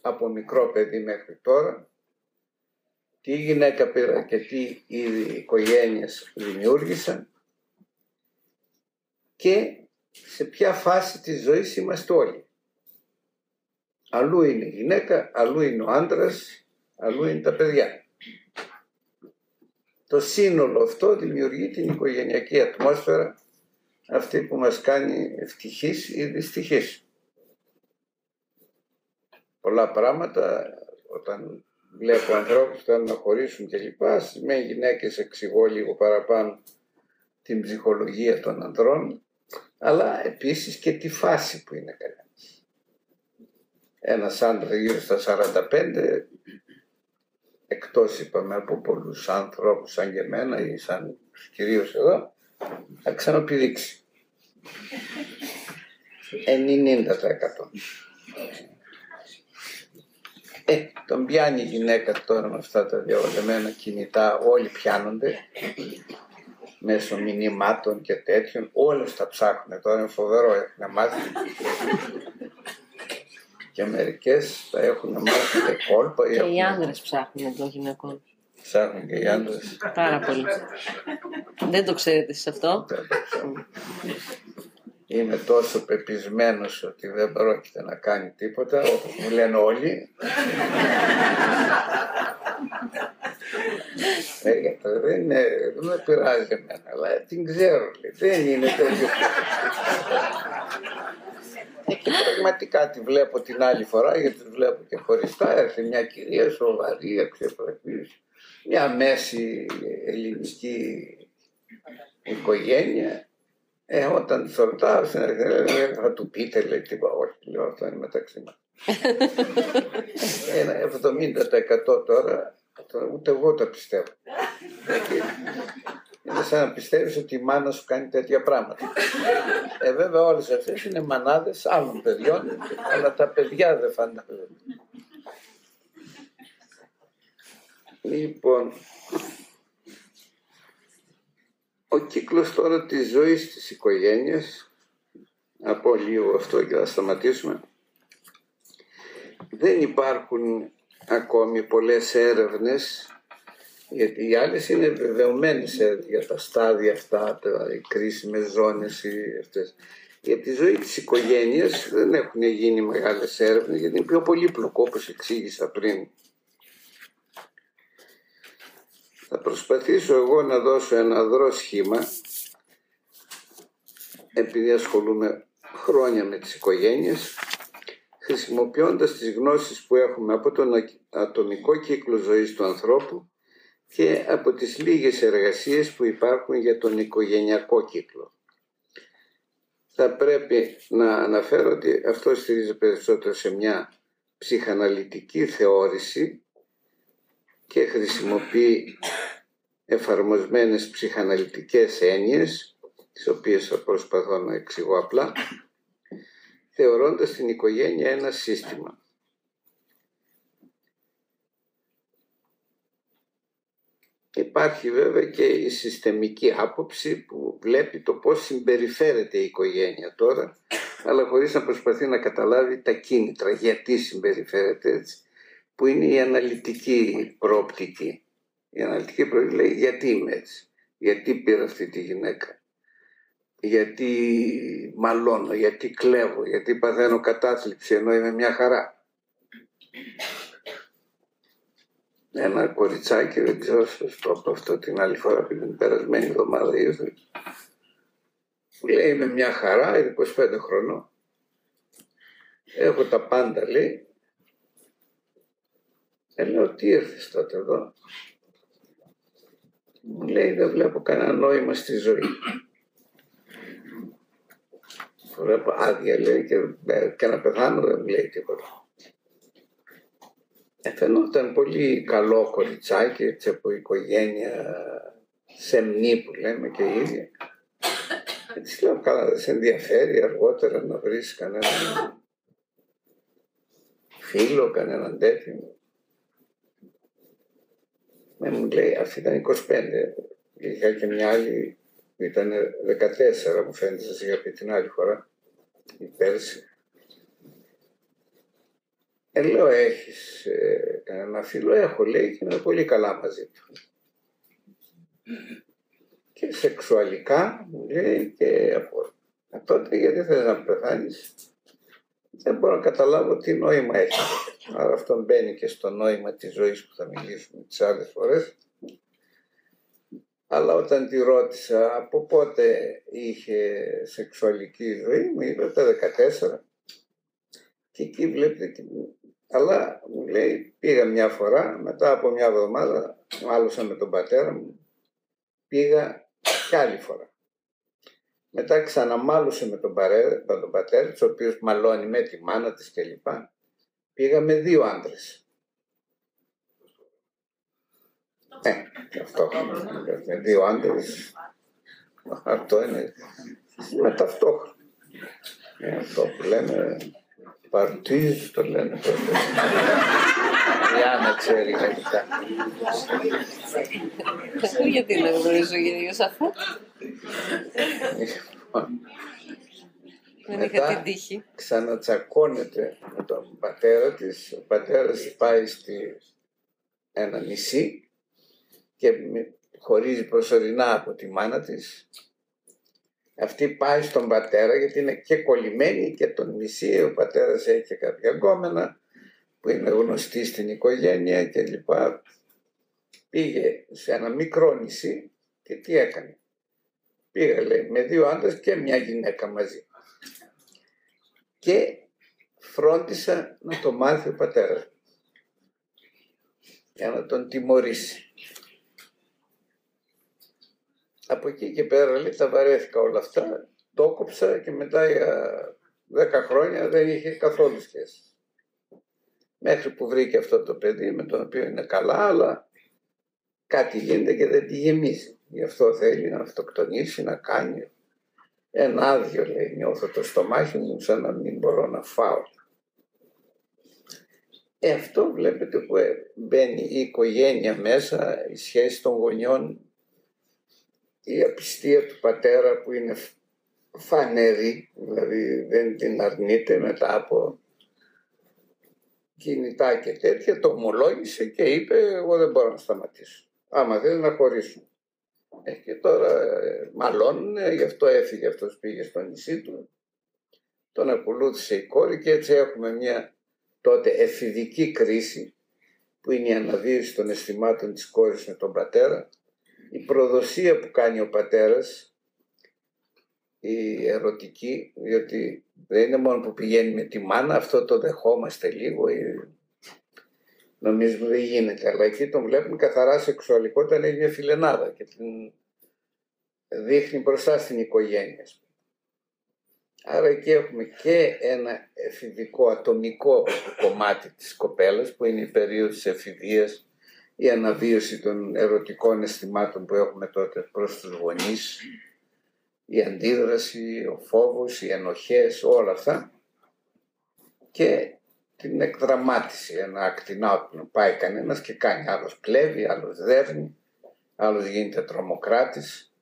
από μικρό παιδί μέχρι τώρα, τι γυναίκα πήρα και τι είδη οικογένειες δημιούργησαν και σε ποια φάση της ζωής είμαστε όλοι. Αλλού είναι η γυναίκα, αλλού είναι ο άντρας, αλλού είναι τα παιδιά. Το σύνολο αυτό δημιουργεί την οικογενειακή ατμόσφαιρα αυτή που μας κάνει ευτυχής ή δυστυχής. Πολλά πράγματα όταν βλέπω ανθρώπους που θέλουν να χωρίσουν κλπ. Με γυναίκες εξηγώ λίγο παραπάνω την ψυχολογία των ανδρών αλλά επίσης και τη φάση που είναι κανένας. Ένας άντρας γύρω στα 45 εκτός είπαμε από πολλούς άνθρωπους σαν και εμένα ή σαν κυρίως εδώ θα ξαναπηδήξει. 90%. Ε, τον πιάνει η γυναίκα τώρα με αυτά τα διαβολεμένα κινητά, όλοι πιάνονται μέσω μηνυμάτων και τέτοιων, όλους τα ψάχνουν τώρα, είναι φοβερό, έχουν μάθει. και μερικές τα έχουν μάθει και κόλπα. Και οι άνδρες ψάχνουν των γυναικών. Ψάχνουν και οι άντρες. Πάρα πολύ. Δεν το ξέρετε εσείς αυτό. Είμαι τόσο πεπισμένος ότι δεν πρόκειται να κάνει τίποτα, όπως μου λένε όλοι. Ε, δεν, είναι, δεν με πειράζει εμένα, αλλά την ξέρω. Δεν είναι τέτοιο. Ε, και πραγματικά τη βλέπω την άλλη φορά, γιατί τη βλέπω και χωριστά. Έρθει μια κυρία σοβαρή, αξιοπρεπής, μια μέση ελληνική οικογένεια. Ε, όταν τη ρωτάω θα του πείτε, λέει τίποτα. Όχι, λέω αυτό είναι μεταξύ μας. Ένα 70% τώρα Ούτε εγώ τα πιστεύω. Είναι σαν να πιστεύεις ότι η μάνα σου κάνει τέτοια πράγματα. Ε, βέβαια όλες αυτές είναι μανάδες άλλων παιδιών, αλλά τα παιδιά δεν φαντάζονται. Λοιπόν, ο κύκλος τώρα της ζωής της οικογένειας, από λίγο αυτό και θα σταματήσουμε, δεν υπάρχουν ακόμη πολλές έρευνες γιατί οι άλλες είναι βεβαιωμένες για τα στάδια αυτά, τα, οι κρίσιμες ζώνες ή αυτές. Για τη ζωή της οικογένειας δεν έχουν γίνει μεγάλες έρευνες γιατί είναι πιο πολύπλοκο όπως εξήγησα πριν. Θα προσπαθήσω εγώ να δώσω ένα αδρό σχήμα επειδή ασχολούμαι χρόνια με τις οικογένειες χρησιμοποιώντας τις γνώσεις που έχουμε από τον ατομικό κύκλο ζωής του ανθρώπου και από τις λίγες εργασίες που υπάρχουν για τον οικογενειακό κύκλο. Θα πρέπει να αναφέρω ότι αυτό στηρίζει περισσότερο σε μια ψυχαναλυτική θεώρηση και χρησιμοποιεί εφαρμοσμένες ψυχαναλυτικές έννοιες, τις οποίες θα προσπαθώ να εξηγώ απλά, θεωρώντας την οικογένεια ένα σύστημα. Υπάρχει βέβαια και η συστημική άποψη που βλέπει το πώς συμπεριφέρεται η οικογένεια τώρα, αλλά χωρίς να προσπαθεί να καταλάβει τα κίνητρα, γιατί συμπεριφέρεται έτσι, που είναι η αναλυτική προοπτική. Η αναλυτική προοπτική λέει γιατί είμαι έτσι, γιατί πήρα αυτή τη γυναίκα, γιατί μαλώνω, γιατί κλέβω, γιατί παθαίνω κατάθλιψη ενώ είμαι μια χαρά; Ένα κοριτσάκι, δεν ξέρω σας το από αυτό την άλλη φορά που την περασμένη εβδομάδα ήρθε. Λέει είμαι μια χαρά, είναι 25 χρονών. Έχω τα πάντα λέει. Ε, λέω τι ήρθες τότε εδώ; Μου λέει δεν βλέπω κανένα νόημα στη ζωή. βλέπω άδεια λέει και, ε, και να πεθάνω δεν μου λέει τίποτα. Ε, φαινόταν πολύ καλό κοριτσάκι έτσι από οικογένεια σεμνή που λέμε και η ίδια. Και της λέω καλά δεν σε ενδιαφέρει αργότερα να βρεις κανέναν φίλο, κανέναν τέτοιο. Με μου λέει αυτή ήταν 25. Είχα και μια άλλη ήταν 14 μου φαίνεται σας είχα πει την άλλη φορά. Η πέρσι. Ε, λέω έχεις ε, κανένα φίλο; Έχω λέει και είναι πολύ καλά μαζί του. Και σεξουαλικά μου λέει και από τότε γιατί θες να πεθάνεις δεν μπορώ να καταλάβω τι νόημα έχει. Άρα αυτό μπαίνει και στο νόημα της ζωής που θα μιλήσουμε τις άλλες φορές. Αλλά όταν τη ρώτησα από πότε είχε σεξουαλική ζωή, μου είπε τα 14. Και εκεί βλέπετε, αλλά μου λέει πήγα μια φορά, μετά από μια εβδομάδα, μάλωσα με τον πατέρα μου, πήγα κι άλλη φορά. Μετά ξαναμάλωσε με τον, παρέ, με τον πατέρα της, ο οποίος μαλώνει με τη μάνα της κλπ. Πήγα με δύο άντρες. Ε, αυτό. Με δύο άντρες. Αυτό είναι. Με ταυτόχρονα. Ε, αυτό που λέμε παρτίζ το λένε τότε. Η Άννα ξέρει γαλλικά. Γιατί να γνωρίζω κυρίως αυτό; Δεν είχα την τύχη. Ξανατσακώνεται με τον πατέρα της. Ο πατέρας πάει στη ένα νησί και χωρίζει προσωρινά από τη μάνα της. Αυτή πάει στον πατέρα γιατί είναι και κολλημένη και τον νησί. Ο πατέρας έχει και κάποια γκόμενα που είναι γνωστή στην οικογένεια και λοιπά. Πήγε σε ένα μικρό νησί και τι έκανε. Πήγα λέει με δύο άντρες και μια γυναίκα μαζί. Και φρόντισα να το μάθει ο πατέρας για να τον τιμωρήσει. Από εκεί και πέρα λέει τα βαρέθηκα όλα αυτά, το κόψα και μετά για δέκα χρόνια δεν είχε καθόλου σχέση. Μέχρι που βρήκε αυτό το παιδί με τον οποίο είναι καλά, αλλά κάτι γίνεται και δεν τη γεμίζει. Γι' αυτό θέλει να αυτοκτονήσει, να κάνει. Ένα άδειο λέει, νιώθω το στομάχι μου σαν να μην μπορώ να φάω. Ε, αυτό βλέπετε που ε, μπαίνει η οικογένεια μέσα, η σχέση των γονιών, η απιστία του πατέρα που είναι φανερή, δηλαδή δεν την αρνείται μετά από κινητά και τέτοια, το ομολόγησε και είπε εγώ δεν μπορώ να σταματήσω. Άμα δεν να χωρίσουν. Ε, και τώρα ε, μαλώνουν, γι' αυτό έφυγε αυτός πήγε στο νησί του. Τον ακολούθησε η κόρη και έτσι έχουμε μια τότε εφηδική κρίση που είναι η αναδύωση των αισθημάτων της κόρης με τον πατέρα. Η προδοσία που κάνει ο πατέρας, η ερωτική, διότι δεν είναι μόνο που πηγαίνει με τη μάνα, αυτό το δεχόμαστε λίγο, νομίζουμε δεν γίνεται, αλλά εκεί τον βλέπουμε καθαρά σεξουαλικότητα, είναι μια φιλενάδα και την δείχνει μπροστά στην οικογένεια. Άρα εκεί έχουμε και ένα εφηβικό ατομικό κομμάτι της κοπέλας που είναι η περίοδος της εφηβείας, η αναβίωση των ερωτικών αισθημάτων που έχουμε τότε προς τους γονείς, η αντίδραση, ο φόβος, οι ενοχές, όλα αυτά και την εκδραμάτιση, ένα ακτινά που πάει κανένας και κάνει. Άλλος κλέβει, άλλος δέρνει, άλλος γίνεται τρομοκράτης.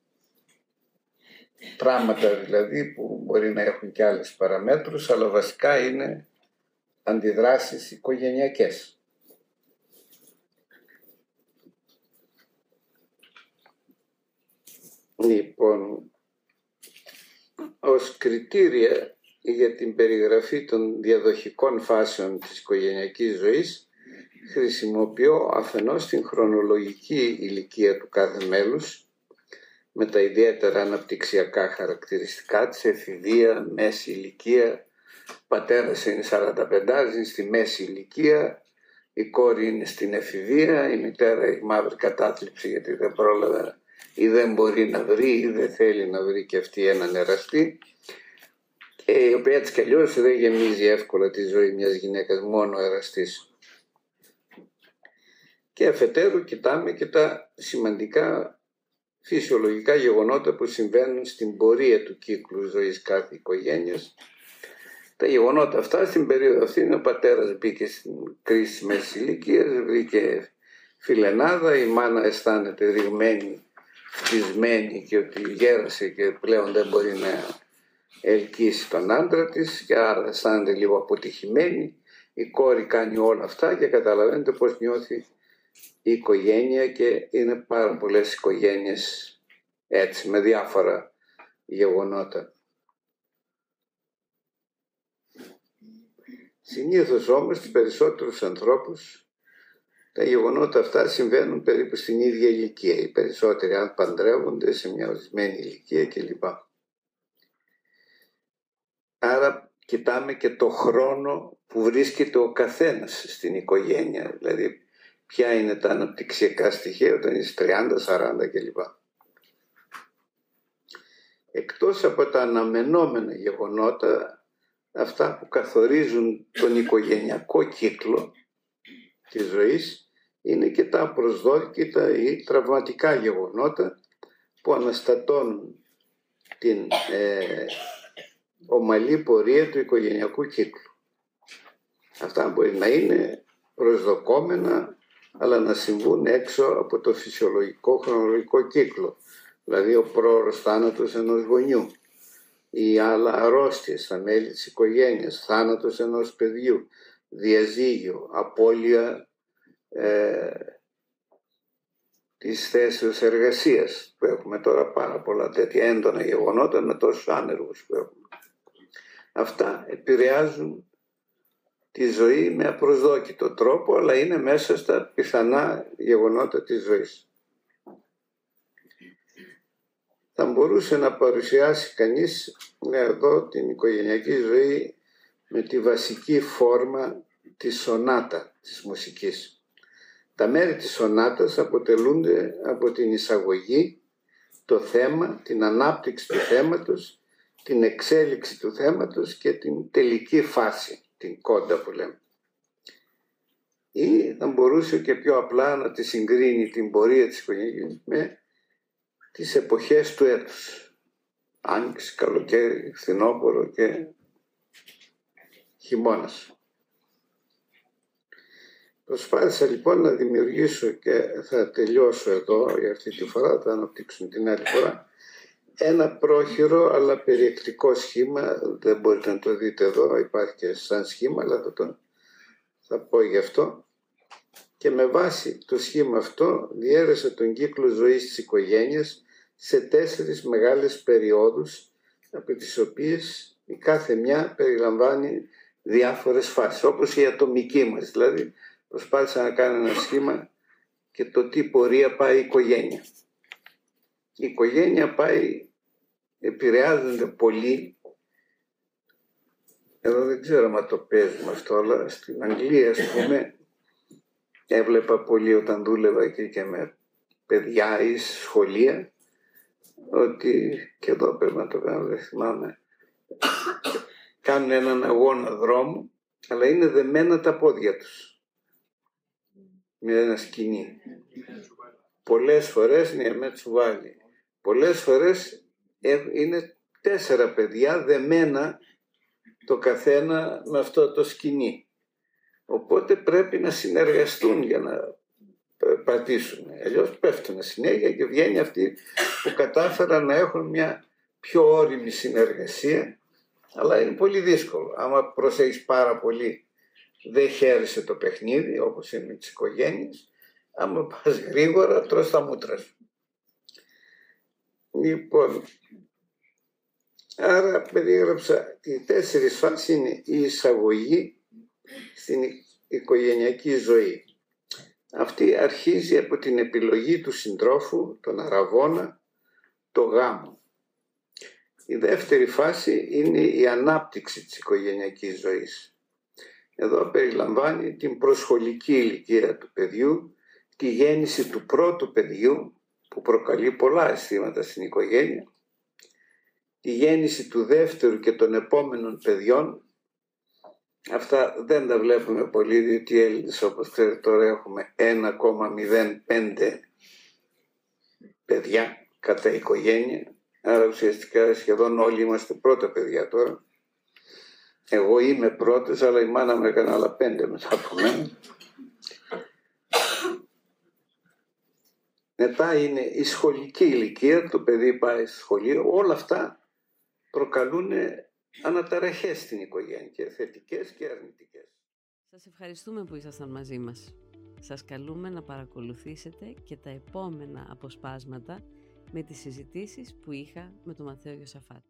Πράγματα δηλαδή που μπορεί να έχουν και άλλες παραμέτρους, αλλά βασικά είναι αντιδράσεις οικογενειακές. Λοιπόν, ως κριτήρια για την περιγραφή των διαδοχικών φάσεων της οικογενειακής ζωής χρησιμοποιώ αφενός την χρονολογική ηλικία του κάθε μέλους με τα ιδιαίτερα αναπτυξιακά χαρακτηριστικά της εφηβεία, μέση ηλικία, πατέρας είναι 45, είναι στη μέση ηλικία, η κόρη είναι στην εφηβεία, η μητέρα έχει μαύρη κατάθλιψη γιατί δεν πρόλαβε ή δεν μπορεί να βρει ή δεν θέλει να βρει και αυτή έναν εραστή ε, η οποία έτσι κι αλλιώς δεν γεμίζει εύκολα τη ζωή μιας γυναίκας μόνο εραστής. Και αφετέρου κοιτάμε και τα σημαντικά φυσιολογικά γεγονότα που συμβαίνουν στην πορεία του κύκλου ζωής κάθε οικογένειας. Τα γεγονότα αυτά στην περίοδο αυτή είναι ο πατέρας μπήκε στην κρίση μέσης ηλικίας, βρήκε φιλενάδα, η μάνα αισθάνεται ρηγμένη, φτισμένη και ότι γέρασε και πλέον δεν μπορεί να ελκύσει τον άντρα της και άρα αισθάνεται λίγο αποτυχημένη. Η κόρη κάνει όλα αυτά και καταλαβαίνετε πώς νιώθει η οικογένεια και είναι πάρα πολλές οικογένειες έτσι με διάφορα γεγονότα. Συνήθως όμως στους περισσότερους ανθρώπους τα γεγονότα αυτά συμβαίνουν περίπου στην ίδια ηλικία. Οι περισσότεροι αν παντρεύονται σε μια ορισμένη ηλικία κλπ. Άρα κοιτάμε και το χρόνο που βρίσκεται ο καθένας στην οικογένεια. Δηλαδή ποια είναι τα αναπτυξιακά στοιχεία όταν είσαι 30, 40 κλπ. Εκτός από τα αναμενόμενα γεγονότα, αυτά που καθορίζουν τον οικογενειακό κύκλο της ζωής, είναι και τα προσδόκητα ή τραυματικά γεγονότα που αναστατώνουν την ε, ομαλή πορεία του οικογενειακού κύκλου. Αυτά μπορεί να είναι προσδοκόμενα αλλά να συμβούν έξω από το φυσιολογικό χρονολογικό κύκλο. Δηλαδή ο πρόωρος θάνατος ενός γονιού ή άλλα αρρώστιες στα μέλη της οικογένειας, θάνατος ενός παιδιού, διαζύγιο, απώλεια ε, της θέσεως εργασίας που έχουμε τώρα πάρα πολλά τέτοια έντονα γεγονότα με τόσους άνεργους που έχουμε. Αυτά επηρεάζουν τη ζωή με απροσδόκητο τρόπο αλλά είναι μέσα στα πιθανά γεγονότα της ζωής. Θα μπορούσε να παρουσιάσει κανείς ναι, εδώ την οικογενειακή ζωή με τη βασική φόρμα της σονάτα της μουσικής. Τα μέρη της σονάτας αποτελούνται από την εισαγωγή, το θέμα, την ανάπτυξη του θέματος, την εξέλιξη του θέματος και την τελική φάση, την κόντα που λέμε. Ή θα μπορούσε και πιο απλά να τη συγκρίνει την πορεία της οικογένειας με τις εποχές του έτους. Άνοιξη, καλοκαίρι, φθινόπωρο και χειμώνας. Προσπάθησα λοιπόν να δημιουργήσω και θα τελειώσω εδώ για αυτή τη φορά, θα αναπτύξουμε την άλλη φορά, ένα πρόχειρο αλλά περιεκτικό σχήμα, δεν μπορείτε να το δείτε εδώ, υπάρχει και σαν σχήμα, αλλά θα, το, θα πω γι' αυτό. Και με βάση το σχήμα αυτό διέρεσα τον κύκλο ζωής της οικογένειας σε τέσσερις μεγάλες περιόδους από τις οποίες η κάθε μια περιλαμβάνει διάφορες φάσεις όπως η ατομική μας δηλαδή προσπάθησα να κάνω ένα σχήμα και το τι πορεία πάει η οικογένεια. Η οικογένεια πάει, επηρεάζονται πολύ εδώ δεν ξέρω αν το παίζουμε αυτό, αλλά στην Αγγλία, ας πούμε, έβλεπα πολύ όταν δούλευα εκεί και με παιδιά ή σχολεία, ότι και εδώ πρέπει να το κάνω, δεν θυμάμαι. Κάνουν έναν αγώνα δρόμου, αλλά είναι δεμένα τα πόδια τους. Με ένα σκηνή. Πολλές φορές, ναι, με τσουβάλι. Πολλές φορές ε, είναι τέσσερα παιδιά δεμένα το καθένα με αυτό το σκηνή. Οπότε πρέπει να συνεργαστούν για να πατήσουν. Αλλιώς πέφτουν συνέχεια και βγαίνει αυτοί που κατάφεραν να έχουν μια πιο όρημη συνεργασία αλλά είναι πολύ δύσκολο. Άμα προσέχεις πάρα πολύ δεν χαίρεσαι το παιχνίδι όπως είναι με τις οικογένειες άμα πας γρήγορα τρως τα μούτρα σου. Λοιπόν, άρα περίγραψα οι τέσσερις φάσεις είναι η εισαγωγή στην οικογενειακή ζωή. Αυτή αρχίζει από την επιλογή του συντρόφου, τον αραβόνα, το γάμο. Η δεύτερη φάση είναι η ανάπτυξη της οικογενειακής ζωής. Εδώ περιλαμβάνει την προσχολική ηλικία του παιδιού, τη γέννηση του πρώτου παιδιού που προκαλεί πολλά αισθήματα στην οικογένεια τη γέννηση του δεύτερου και των επόμενων παιδιών. Αυτά δεν τα βλέπουμε πολύ, διότι οι Έλληνες όπως ξέρετε τώρα έχουμε 1,05 παιδιά κατά οικογένεια. Άρα ουσιαστικά σχεδόν όλοι είμαστε πρώτα παιδιά τώρα. Εγώ είμαι πρώτος, αλλά η μάνα μου έκανε άλλα πέντε μετά από μένα. Μετά είναι η σχολική ηλικία, το παιδί πάει στο σχολείο, όλα αυτά προκαλούν αναταραχές στην οικογένεια και θετικές και αρνητικές. Σας ευχαριστούμε που ήσασταν μαζί μας. Σας καλούμε να παρακολουθήσετε και τα επόμενα αποσπάσματα με τις συζητήσεις που είχα με τον Μαθαίο Γιωσαφάτ.